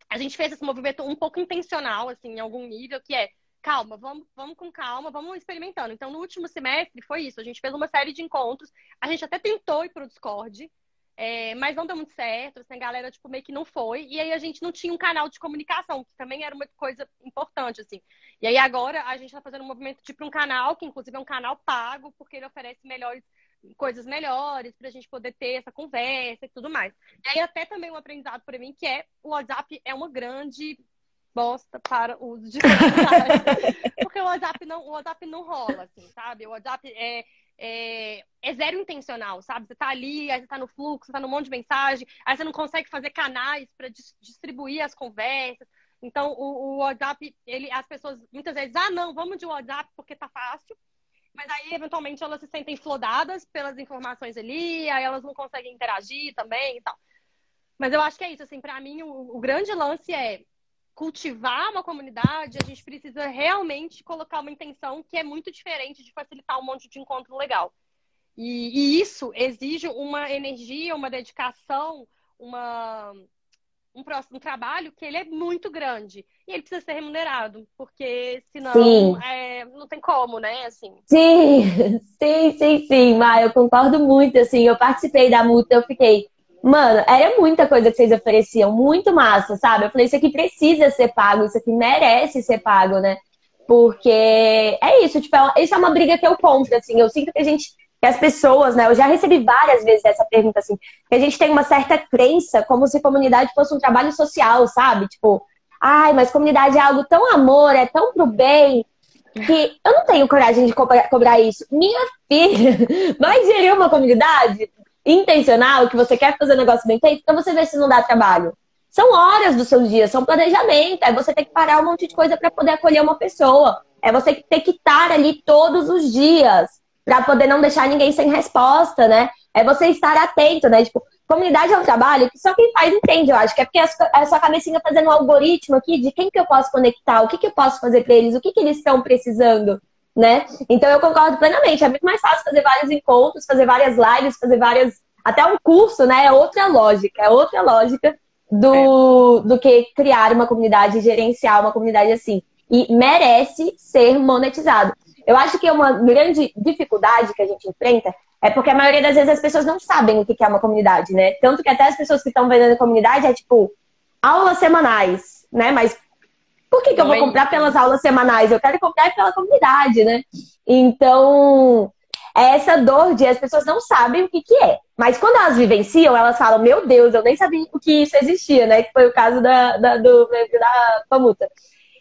a gente fez esse movimento um pouco intencional, assim, em algum nível, que é calma, vamos, vamos com calma, vamos experimentando. Então, no último semestre foi isso. A gente fez uma série de encontros. A gente até tentou ir para o Discord, é, mas não deu muito certo. Assim, a galera, tipo, meio que não foi. E aí a gente não tinha um canal de comunicação, que também era uma coisa importante, assim. E aí agora a gente está fazendo um movimento tipo um canal, que inclusive é um canal pago, porque ele oferece melhores coisas melhores para a gente poder ter essa conversa e tudo mais. E aí até também um aprendizado para mim que é o WhatsApp é uma grande bosta para o uso de Porque o WhatsApp não, o WhatsApp não rola, assim, sabe? O WhatsApp é, é, é, zero intencional, sabe? Você tá ali, aí você tá no fluxo, você tá no monte de mensagem, aí você não consegue fazer canais para dis distribuir as conversas. Então, o, o, WhatsApp, ele, as pessoas muitas vezes, ah, não, vamos de WhatsApp porque tá fácil. Mas aí, eventualmente, elas se sentem flodadas pelas informações ali, aí elas não conseguem interagir também e tal. Mas eu acho que é isso, assim, para mim, o, o grande lance é cultivar uma comunidade, a gente precisa realmente colocar uma intenção que é muito diferente de facilitar um monte de encontro legal. E, e isso exige uma energia, uma dedicação, uma, um, próximo, um trabalho que ele é muito grande. E ele precisa ser remunerado, porque senão é, não tem como, né? Assim. Sim, sim, sim, sim, Mas eu concordo muito. Assim, eu participei da multa, eu fiquei. Mano, era muita coisa que vocês ofereciam, muito massa, sabe? Eu falei, isso aqui precisa ser pago, isso aqui merece ser pago, né? Porque é isso, tipo, é isso é uma briga que eu compro, assim. Eu sinto que a gente que as pessoas, né? Eu já recebi várias vezes essa pergunta assim, que a gente tem uma certa crença como se comunidade fosse um trabalho social, sabe? Tipo, ai, mas comunidade é algo tão amor, é tão pro bem, que eu não tenho coragem de cobrar, cobrar isso. Minha filha vai gerir uma comunidade intencional, que você quer fazer um negócio bem feito, então você vê se não dá trabalho. São horas do seu dia, são planejamento, é você ter que parar um monte de coisa para poder acolher uma pessoa. É você ter que estar ali todos os dias para poder não deixar ninguém sem resposta, né? É você estar atento, né? Tipo, comunidade é um trabalho que só quem faz entende, eu acho. Que é porque a sua cabecinha fazendo um algoritmo aqui de quem que eu posso conectar, o que que eu posso fazer para eles, o que que eles estão precisando, né? Então eu concordo plenamente. É muito mais fácil fazer vários encontros, fazer várias lives, fazer várias. Até um curso, né? É outra lógica, é outra lógica do, é. do que criar uma comunidade, gerenciar uma comunidade assim. E merece ser monetizado. Eu acho que uma grande dificuldade que a gente enfrenta é porque a maioria das vezes as pessoas não sabem o que é uma comunidade, né? Tanto que até as pessoas que estão vendendo comunidade é tipo aulas semanais, né? Mas por que, que eu vou comprar pelas aulas semanais? Eu quero comprar pela comunidade, né? Então, é essa dor de as pessoas não sabem o que, que é. Mas quando elas vivenciam, elas falam, meu Deus, eu nem sabia o que isso existia, né? Que foi o caso da, da do, da Pamuta.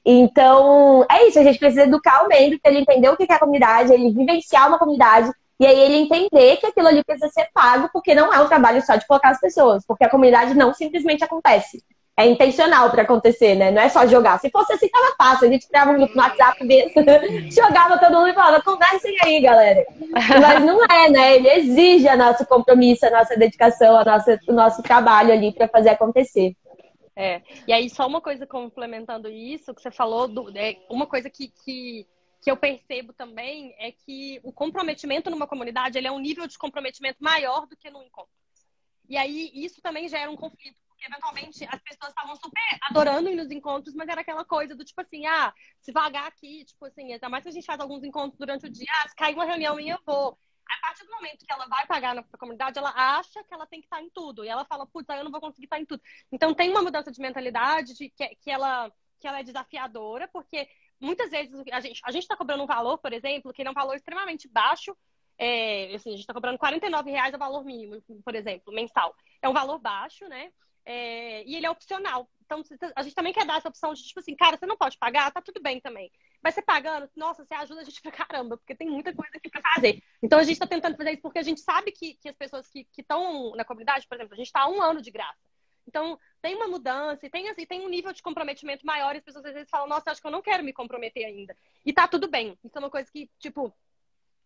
Então, é isso, a gente precisa educar o membro para ele entender o que é a comunidade, ele vivenciar uma comunidade, e aí ele entender que aquilo ali precisa ser pago, porque não é um trabalho só de colocar as pessoas, porque a comunidade não simplesmente acontece. É intencional para acontecer, né? Não é só jogar. Se fosse assim, tava fácil. A gente criava um grupo no WhatsApp, jogava todo mundo e falava, conversem aí, galera. Mas não é, né? Ele exige a nosso compromisso, a nossa dedicação, a nossa, o nosso trabalho ali para fazer acontecer. É. E aí, só uma coisa complementando isso, que você falou, do, é, uma coisa que, que, que eu percebo também é que o comprometimento numa comunidade ele é um nível de comprometimento maior do que no encontro. E aí, isso também gera um conflito, porque eventualmente as pessoas estavam super adorando ir nos encontros, mas era aquela coisa do tipo assim, ah, se vagar aqui, tipo assim, ainda mais que a gente faz alguns encontros durante o dia, ah, se uma reunião minha, eu vou a partir do momento que ela vai pagar na comunidade, ela acha que ela tem que estar em tudo. E ela fala, putz, eu não vou conseguir estar em tudo. Então tem uma mudança de mentalidade de que, que, ela, que ela é desafiadora, porque muitas vezes a gente a está cobrando um valor, por exemplo, que é um valor extremamente baixo. É, assim, a gente está cobrando 49 reais o valor mínimo, por exemplo, mensal. É um valor baixo, né? É, e ele é opcional. Então, a gente também quer dar essa opção de, tipo assim, cara, você não pode pagar, tá tudo bem também. Mas você pagando, nossa, você ajuda a gente pra caramba, porque tem muita coisa aqui pra fazer. Então, a gente tá tentando fazer isso porque a gente sabe que, que as pessoas que estão na comunidade, por exemplo, a gente tá há um ano de graça. Então, tem uma mudança e tem, assim, tem um nível de comprometimento maior e as pessoas às vezes falam, nossa, acho que eu não quero me comprometer ainda. E tá tudo bem. Isso é uma coisa que, tipo,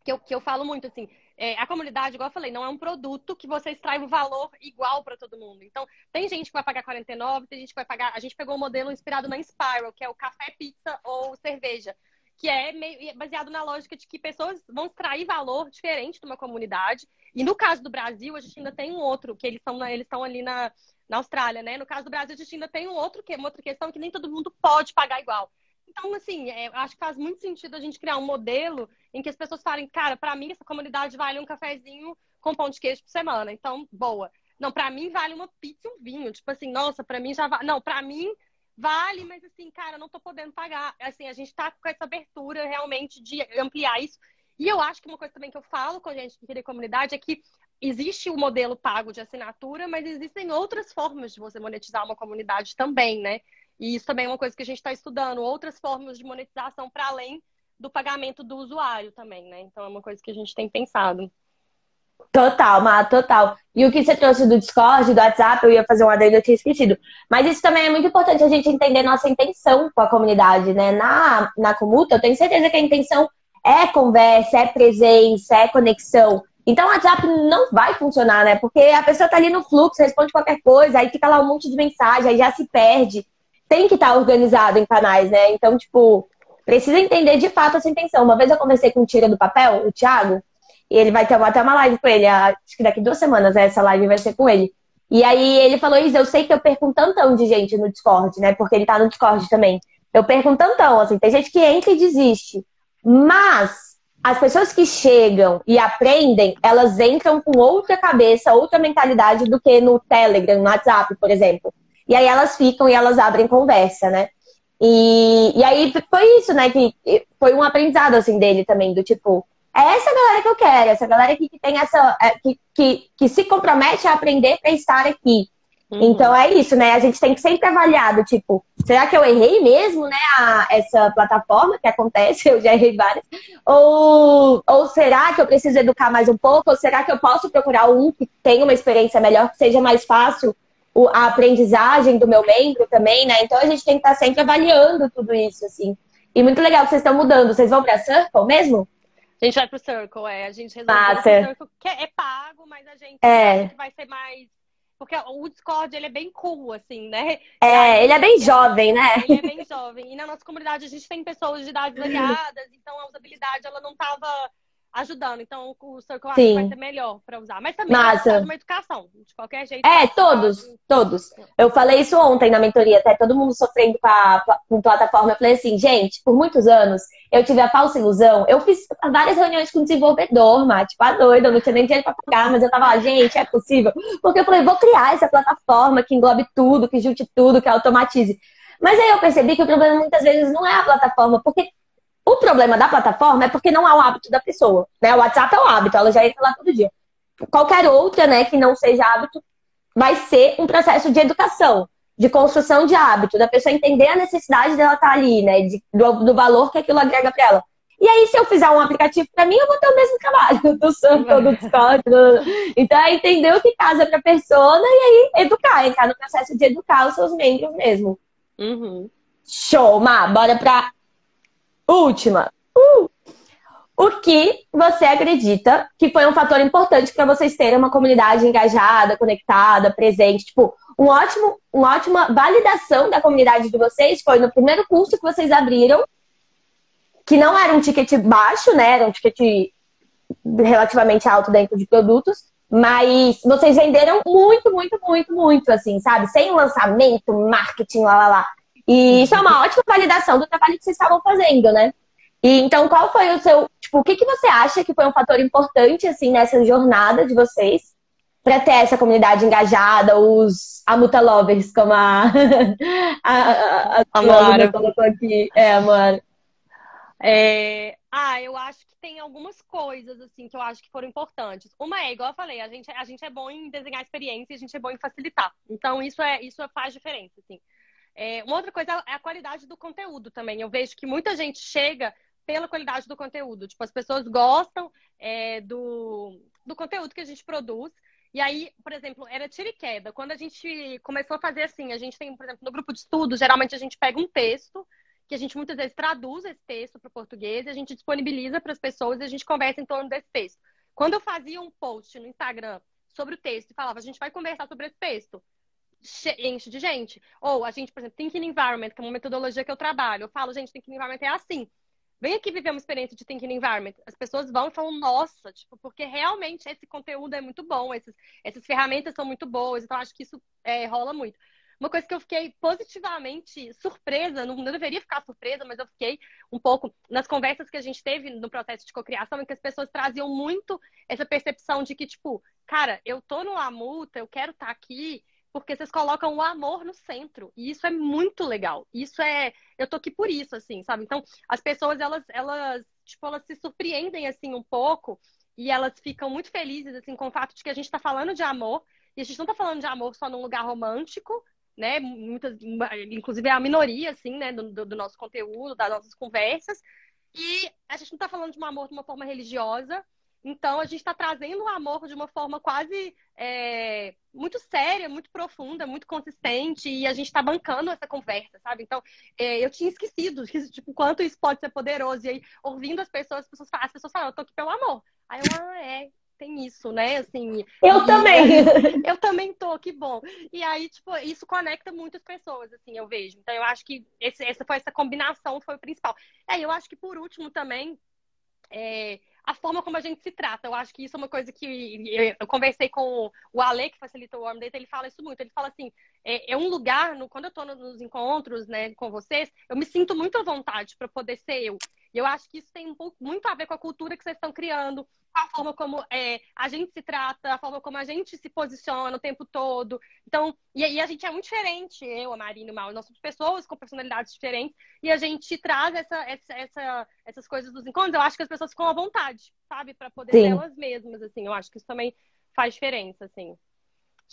que eu, que eu falo muito assim, é, a comunidade, igual eu falei, não é um produto que você extrai o valor igual para todo mundo. Então, tem gente que vai pagar 49, tem gente que vai pagar. A gente pegou um modelo inspirado na Spiral, que é o café, pizza ou cerveja, que é meio, baseado na lógica de que pessoas vão extrair valor diferente de uma comunidade. E no caso do Brasil, a gente ainda tem um outro, que eles estão eles ali na, na Austrália, né? No caso do Brasil, a gente ainda tem um outro, que uma outra questão que nem todo mundo pode pagar igual. Então, assim, é, acho que faz muito sentido a gente criar um modelo em que as pessoas falem, cara, para mim essa comunidade vale um cafezinho com pão de queijo por semana, então, boa. Não, para mim vale uma pizza e um vinho. Tipo assim, nossa, para mim já vale. Não, para mim vale, mas assim, cara, não tô podendo pagar. Assim, a gente tá com essa abertura realmente de ampliar isso. E eu acho que uma coisa também que eu falo com a gente que queria comunidade é que existe o modelo pago de assinatura, mas existem outras formas de você monetizar uma comunidade também, né? E isso também é uma coisa que a gente está estudando, outras formas de monetização para além do pagamento do usuário também, né? Então é uma coisa que a gente tem pensado. Total, Má, total. E o que você trouxe do Discord, do WhatsApp, eu ia fazer um adendo, eu tinha esquecido. Mas isso também é muito importante a gente entender nossa intenção com a comunidade, né? Na, na Comuta, eu tenho certeza que a intenção é conversa, é presença, é conexão. Então o WhatsApp não vai funcionar, né? Porque a pessoa tá ali no fluxo, responde qualquer coisa, aí fica lá um monte de mensagem, aí já se perde. Tem que estar organizado em canais, né? Então, tipo, precisa entender de fato essa intenção. Uma vez eu conversei com o Tira do Papel, o Thiago, e ele vai ter até uma live com ele, acho que daqui duas semanas né, essa live vai ser com ele. E aí ele falou, Isa, eu sei que eu perco um tantão de gente no Discord, né? Porque ele tá no Discord também. Eu perco um tantão, assim, tem gente que entra e desiste. Mas as pessoas que chegam e aprendem, elas entram com outra cabeça, outra mentalidade do que no Telegram, no WhatsApp, por exemplo. E aí elas ficam e elas abrem conversa, né? E, e aí foi isso, né? Que foi um aprendizado assim dele também, do tipo, é essa galera que eu quero, essa galera que, que tem essa. É, que, que, que se compromete a aprender para estar aqui. Uhum. Então é isso, né? A gente tem que sempre avaliar do tipo, será que eu errei mesmo, né? A, essa plataforma que acontece, eu já errei várias. Ou, ou será que eu preciso educar mais um pouco? Ou será que eu posso procurar um que tenha uma experiência melhor, que seja mais fácil a aprendizagem do meu membro também, né? Então a gente tem que estar sempre avaliando tudo isso, assim. E muito legal que vocês estão mudando. Vocês vão pra Circle mesmo? A gente vai pro Circle, é. A gente resolveu o Circle, que é pago, mas a gente é. vai ser mais porque o Discord, ele é bem cool, assim, né? É, aí, ele é bem jovem, né? Ele é bem jovem. E na nossa comunidade a gente tem pessoas de idades variadas, então a usabilidade, ela não tava ajudando. Então, o Circle Sim. vai ser melhor para usar. Mas também Massa. uma educação, de qualquer jeito. É, todos, todos. Eu falei isso ontem na mentoria, até todo mundo sofrendo com, a, com plataforma. Eu falei assim, gente, por muitos anos eu tive a falsa ilusão. Eu fiz várias reuniões com desenvolvedor, mas tipo, a doida, eu não tinha nem dinheiro para pagar, mas eu tava lá, gente, é possível. Porque eu falei, vou criar essa plataforma que englobe tudo, que junte tudo, que automatize. Mas aí eu percebi que o problema muitas vezes não é a plataforma, porque o problema da plataforma é porque não há o hábito da pessoa. Né? O WhatsApp é um hábito, ela já entra lá todo dia. Qualquer outra, né, que não seja hábito, vai ser um processo de educação, de construção de hábito, da pessoa entender a necessidade dela estar ali, né, de, do, do, valor que aquilo agrega para ela. E aí, se eu fizer um aplicativo para mim, eu vou ter o mesmo trabalho do Circle, do Discord. Do... Então, é entender o que casa para a pessoa e aí educar, entrar no processo de educar os seus membros mesmo. Uhum. Show, Ma, bora pra Última. Uh! O que você acredita que foi um fator importante para vocês terem uma comunidade engajada, conectada, presente? Tipo, um ótimo, uma ótima validação da comunidade de vocês foi no primeiro curso que vocês abriram, que não era um ticket baixo, né? Era um ticket relativamente alto dentro de produtos, mas vocês venderam muito, muito, muito, muito, assim, sabe? Sem lançamento, marketing, lá, lá, lá. E isso é uma ótima validação do trabalho que vocês estavam fazendo, né? E então, qual foi o seu. Tipo, o que, que você acha que foi um fator importante, assim, nessa jornada de vocês para ter essa comunidade engajada, os Amuta Lovers, como a. a, a, a, a Mara colocou aqui. É, Mara. É... Ah, eu acho que tem algumas coisas, assim, que eu acho que foram importantes. Uma é, igual eu falei, a gente, a gente é bom em desenhar experiência e a gente é bom em facilitar. Então, isso, é, isso faz diferença, assim. É, uma outra coisa é a qualidade do conteúdo também. Eu vejo que muita gente chega pela qualidade do conteúdo. Tipo, as pessoas gostam é, do, do conteúdo que a gente produz. E aí, por exemplo, era tira e queda. Quando a gente começou a fazer assim, a gente tem, por exemplo, no grupo de estudos, geralmente a gente pega um texto, que a gente muitas vezes traduz esse texto para o português, e a gente disponibiliza para as pessoas e a gente conversa em torno desse texto. Quando eu fazia um post no Instagram sobre o texto e falava, a gente vai conversar sobre esse texto, enche de gente. Ou a gente, por exemplo, Thinking Environment, que é uma metodologia que eu trabalho. Eu falo, gente, Thinking Environment é assim. Vem aqui viver uma experiência de Thinking Environment. As pessoas vão e falam, nossa, tipo, porque realmente esse conteúdo é muito bom, esses, essas ferramentas são muito boas, então acho que isso é, rola muito. Uma coisa que eu fiquei positivamente surpresa, não, não deveria ficar surpresa, mas eu fiquei um pouco nas conversas que a gente teve no processo de cocriação, em que as pessoas traziam muito essa percepção de que, tipo, cara, eu tô no Lamuta, eu quero estar tá aqui, porque vocês colocam o amor no centro. E isso é muito legal. Isso é. Eu tô aqui por isso, assim, sabe? Então, as pessoas, elas, elas, tipo, elas se surpreendem, assim, um pouco. E elas ficam muito felizes, assim, com o fato de que a gente tá falando de amor. E a gente não tá falando de amor só num lugar romântico, né? Muitas, inclusive é a minoria, assim, né, do, do nosso conteúdo, das nossas conversas. E a gente não tá falando de um amor de uma forma religiosa. Então, a gente está trazendo o amor de uma forma quase é, muito séria, muito profunda, muito consistente, e a gente está bancando essa conversa, sabe? Então, é, eu tinha esquecido tipo, quanto isso pode ser poderoso. E aí, ouvindo as pessoas, as pessoas falam, as pessoas falam, eu tô aqui pelo amor. Aí eu, ah, é. tem isso, né? Assim, eu também. Eu também tô, que bom. E aí, tipo, isso conecta muitas pessoas, assim, eu vejo. Então, eu acho que esse, essa foi essa combinação foi o principal. É, eu acho que por último também, é, a forma como a gente se trata. Eu acho que isso é uma coisa que eu conversei com o Ale, que facilita o Warm Data, ele fala isso muito. Ele fala assim, é, é um lugar, no, quando eu estou nos encontros né, com vocês, eu me sinto muito à vontade para poder ser eu. E eu acho que isso tem um pouco, muito a ver com a cultura que vocês estão criando, a forma como é, a gente se trata, a forma como a gente se posiciona o tempo todo. Então, e aí a gente é muito diferente, eu, a Marina e o Mal, nós somos pessoas com personalidades diferentes, e a gente traz essa, essa, essa, essas coisas dos encontros. Eu acho que as pessoas ficam à vontade, sabe? Para poder Sim. ser elas mesmas, assim. Eu acho que isso também faz diferença, assim.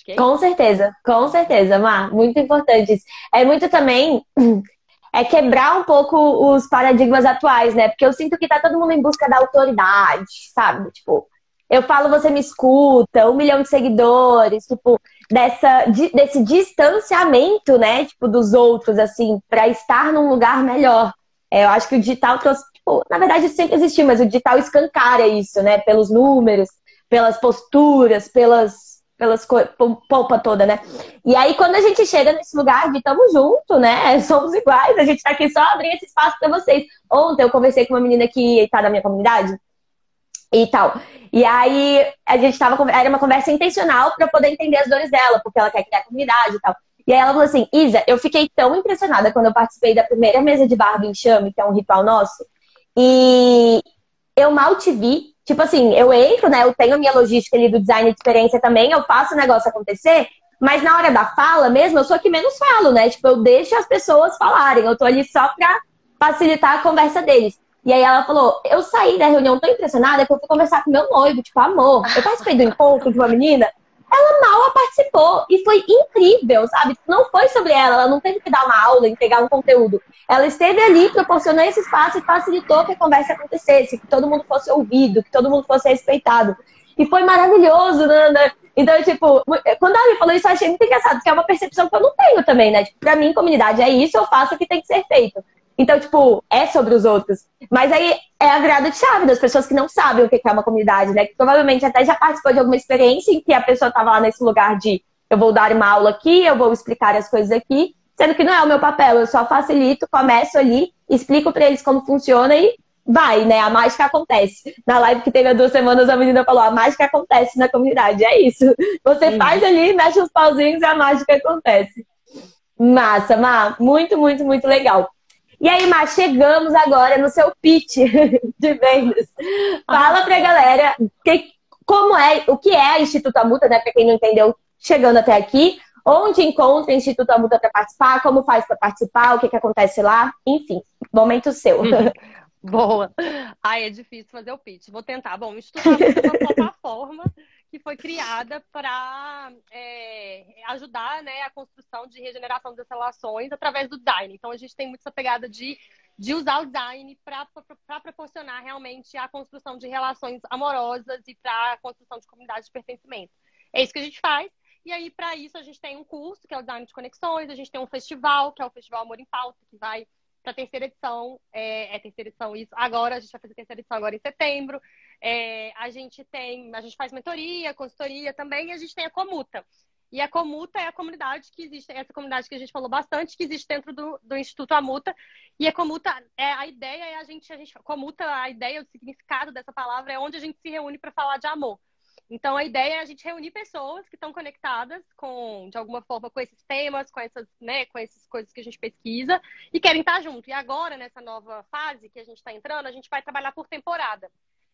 É com certeza, com certeza, Mar. Muito importante isso. É muito também é quebrar um pouco os paradigmas atuais, né? Porque eu sinto que tá todo mundo em busca da autoridade, sabe? Tipo, eu falo, você me escuta, um milhão de seguidores, tipo, dessa, desse distanciamento, né? Tipo, dos outros, assim, para estar num lugar melhor. É, eu acho que o digital trouxe, tipo, na verdade sempre existiu, mas o digital escancara isso, né? Pelos números, pelas posturas, pelas pelas polpa toda, né? E aí, quando a gente chega nesse lugar de tamo junto, né? Somos iguais, a gente tá aqui só abrindo esse espaço para vocês. Ontem eu conversei com uma menina que tá da minha comunidade e tal. E aí a gente tava. Era uma conversa intencional para poder entender as dores dela, porque ela quer criar comunidade e tal. E aí ela falou assim: Isa, eu fiquei tão impressionada quando eu participei da primeira mesa de barra do enxame, que é um ritual nosso, e eu mal te vi Tipo assim, eu entro, né? Eu tenho a minha logística ali do design de experiência também, eu faço o negócio acontecer, mas na hora da fala mesmo, eu sou a que menos falo, né? Tipo, eu deixo as pessoas falarem, eu tô ali só pra facilitar a conversa deles. E aí ela falou, eu saí da reunião tão impressionada que eu fui conversar com meu noivo, tipo, amor, eu participei do encontro de uma menina ela mal participou e foi incrível, sabe? Não foi sobre ela, ela não teve que dar uma aula, entregar um conteúdo. Ela esteve ali, proporcionou esse espaço e facilitou que a conversa acontecesse, que todo mundo fosse ouvido, que todo mundo fosse respeitado. E foi maravilhoso, Nanda. Então, tipo, quando ela me falou isso, eu achei muito engraçado, porque é uma percepção que eu não tenho também, né? Tipo, pra mim, comunidade é isso, eu faço o que tem que ser feito. Então, tipo, é sobre os outros. Mas aí é a virada de chave das pessoas que não sabem o que é uma comunidade, né? Que provavelmente até já participou de alguma experiência em que a pessoa estava lá nesse lugar de eu vou dar uma aula aqui, eu vou explicar as coisas aqui, sendo que não é o meu papel, eu só facilito, começo ali, explico para eles como funciona e vai, né? A mágica acontece. Na live que teve há duas semanas, a menina falou: a mágica acontece na comunidade. É isso. Você faz ali, mexe os pauzinhos e a mágica acontece. Massa, Má. Muito, muito, muito legal. E aí, Mar, chegamos agora no seu pitch de vendas. Fala pra galera que, como é, o que é a Instituto Amuta, né? Pra quem não entendeu, chegando até aqui. Onde encontra o Instituto Amuta para participar, como faz para participar, o que, que acontece lá, enfim, momento seu. Boa. Ai, é difícil fazer o pitch. Vou tentar. Bom, o Instituto Amuta é uma plataforma que foi criada para é, ajudar né, a construção de regeneração das relações através do design. Então, a gente tem muito essa pegada de, de usar o design para proporcionar realmente a construção de relações amorosas e para a construção de comunidades de pertencimento. É isso que a gente faz. E aí, para isso, a gente tem um curso, que é o Design de Conexões, a gente tem um festival, que é o Festival Amor em Pauta, que vai para a terceira edição. É, é, terceira edição isso. Agora, a gente vai fazer a terceira edição agora em setembro. É, a gente tem, a gente faz mentoria, consultoria também, e a gente tem a Comuta. E a Comuta é a comunidade que existe, essa comunidade que a gente falou bastante, que existe dentro do, do Instituto Amuta. E a Comuta, é, a ideia é a gente, a gente, Comuta, a ideia, o significado dessa palavra é onde a gente se reúne para falar de amor. Então, a ideia é a gente reunir pessoas que estão conectadas com, de alguma forma, com esses temas, com essas, né, com essas coisas que a gente pesquisa e querem estar junto. E agora, nessa nova fase que a gente está entrando, a gente vai trabalhar por temporada.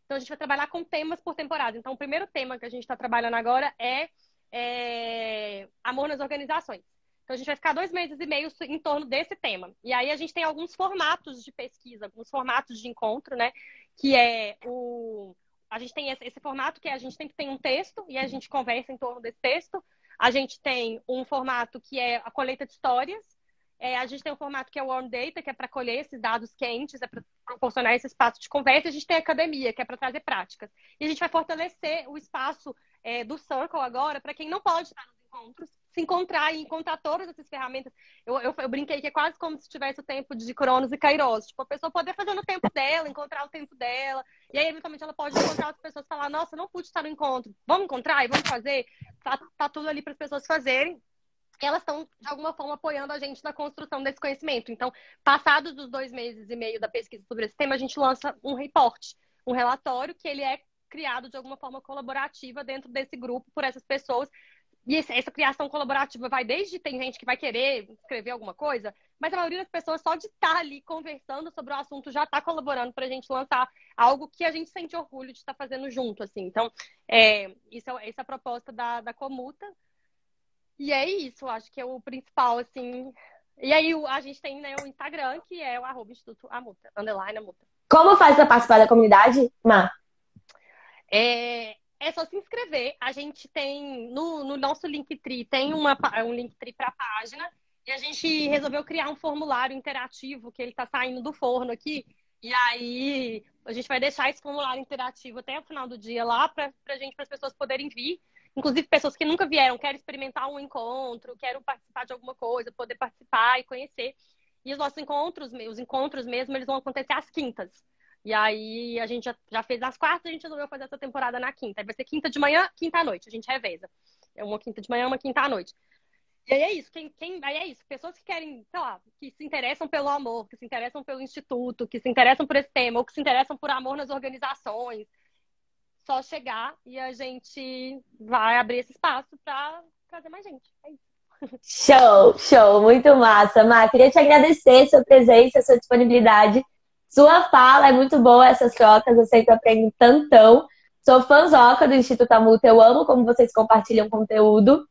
Então, a gente vai trabalhar com temas por temporada. Então, o primeiro tema que a gente está trabalhando agora é, é, amor nas organizações. Então, a gente vai ficar dois meses e meio em torno desse tema. E aí, a gente tem alguns formatos de pesquisa, alguns formatos de encontro, né? Que é o. A gente tem esse, formato que é, a gente tem que ter um texto e a gente conversa em torno desse texto. A gente tem um formato que é a colheita de histórias, é, a gente tem um formato que é o Warm Data, que é para colher esses dados quentes, é para proporcionar esse espaço de conversa. A gente tem a academia, que é para trazer práticas. E a gente vai fortalecer o espaço é, do Circle agora para quem não pode estar nos encontros, se encontrar e encontrar todas essas ferramentas. Eu, eu, eu, brinquei que é quase como se tivesse o tempo de Cronos e Kairos. Tipo, a pessoa poder fazer no tempo dela, encontrar o tempo dela. E aí, eventualmente, ela pode encontrar outras pessoas e falar: Nossa, não pude estar no encontro. Vamos encontrar e vamos fazer. Tá, tá tudo ali para as pessoas fazerem elas estão, de alguma forma, apoiando a gente na construção desse conhecimento. Então, passados os dois meses e meio da pesquisa sobre esse tema, a gente lança um reporte, um relatório que ele é criado de alguma forma colaborativa dentro desse grupo por essas pessoas. E essa criação colaborativa vai desde tem gente que vai querer escrever alguma coisa, mas a maioria das pessoas só de estar ali conversando sobre o assunto já está colaborando para a gente lançar algo que a gente sente orgulho de estar fazendo junto, assim. Então, é, isso é, essa é a proposta da, da Comuta. E é isso, acho que é o principal, assim. E aí a gente tem né, o Instagram, que é o arroba Instituto Amuta, underline Amuta. Como faz para participar da comunidade, Má? É, é só se inscrever. A gente tem no, no nosso Linktree tem uma, um Linktree para a página e a gente resolveu criar um formulário interativo que ele está saindo do forno aqui. E aí a gente vai deixar esse formulário interativo até o final do dia lá para a gente, para as pessoas poderem vir inclusive pessoas que nunca vieram, querem experimentar um encontro, querem participar de alguma coisa, poder participar e conhecer. E os nossos encontros, os encontros mesmo, eles vão acontecer às quintas. E aí a gente já, já fez as quartas, a gente resolveu fazer essa temporada na quinta. Aí vai ser quinta de manhã, quinta à noite. A gente reveza. É uma quinta de manhã, uma quinta à noite. E aí é isso, quem, quem, aí é isso, pessoas que querem, sei lá, que se interessam pelo amor, que se interessam pelo instituto, que se interessam por esse tema, ou que se interessam por amor nas organizações, só chegar e a gente vai abrir esse espaço para trazer mais gente. É isso. Show, show, muito massa. Má, queria te agradecer sua presença, sua disponibilidade. Sua fala é muito boa, essas trocas, eu sempre aprendo tantão. Sou fãzoca do Instituto Amuta, eu amo como vocês compartilham conteúdo.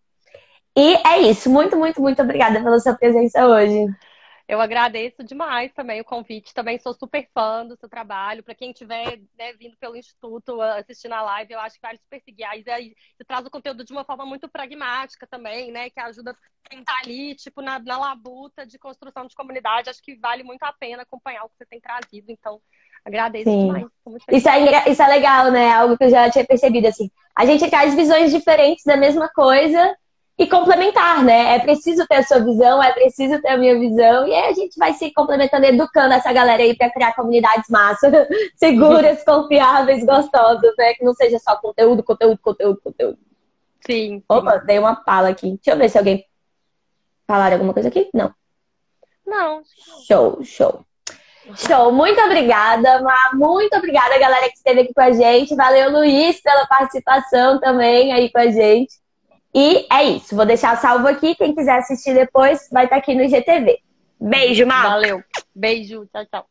E é isso, muito, muito, muito obrigada pela sua presença hoje. Eu agradeço demais também o convite. Também sou super fã do seu trabalho. Para quem estiver né, vindo pelo Instituto assistindo a live, eu acho que vale super seguir. Aí você traz o conteúdo de uma forma muito pragmática também, né? Que ajuda quem tá ali, tipo, na, na labuta de construção de comunidade. Acho que vale muito a pena acompanhar o que você tem trazido. Então, agradeço Sim. demais. Isso é, isso é legal, né? Algo que eu já tinha percebido, assim. A gente traz visões diferentes da mesma coisa e complementar, né? É preciso ter a sua visão, é preciso ter a minha visão, e aí a gente vai se complementando, educando essa galera aí para criar comunidades massas, seguras, confiáveis, gostosas, né? Que não seja só conteúdo, conteúdo, conteúdo, conteúdo. Sim. Opa, dei uma pala aqui. Deixa eu ver se alguém falar alguma coisa aqui. Não. Não. Show, show. Show, muito obrigada, Ma. Muito obrigada, galera que esteve aqui com a gente. Valeu, Luiz, pela participação também aí com a gente. E é isso. Vou deixar salvo aqui. Quem quiser assistir depois vai estar aqui no IGTV. Beijo, Mar. Valeu. Beijo. Tchau, tchau.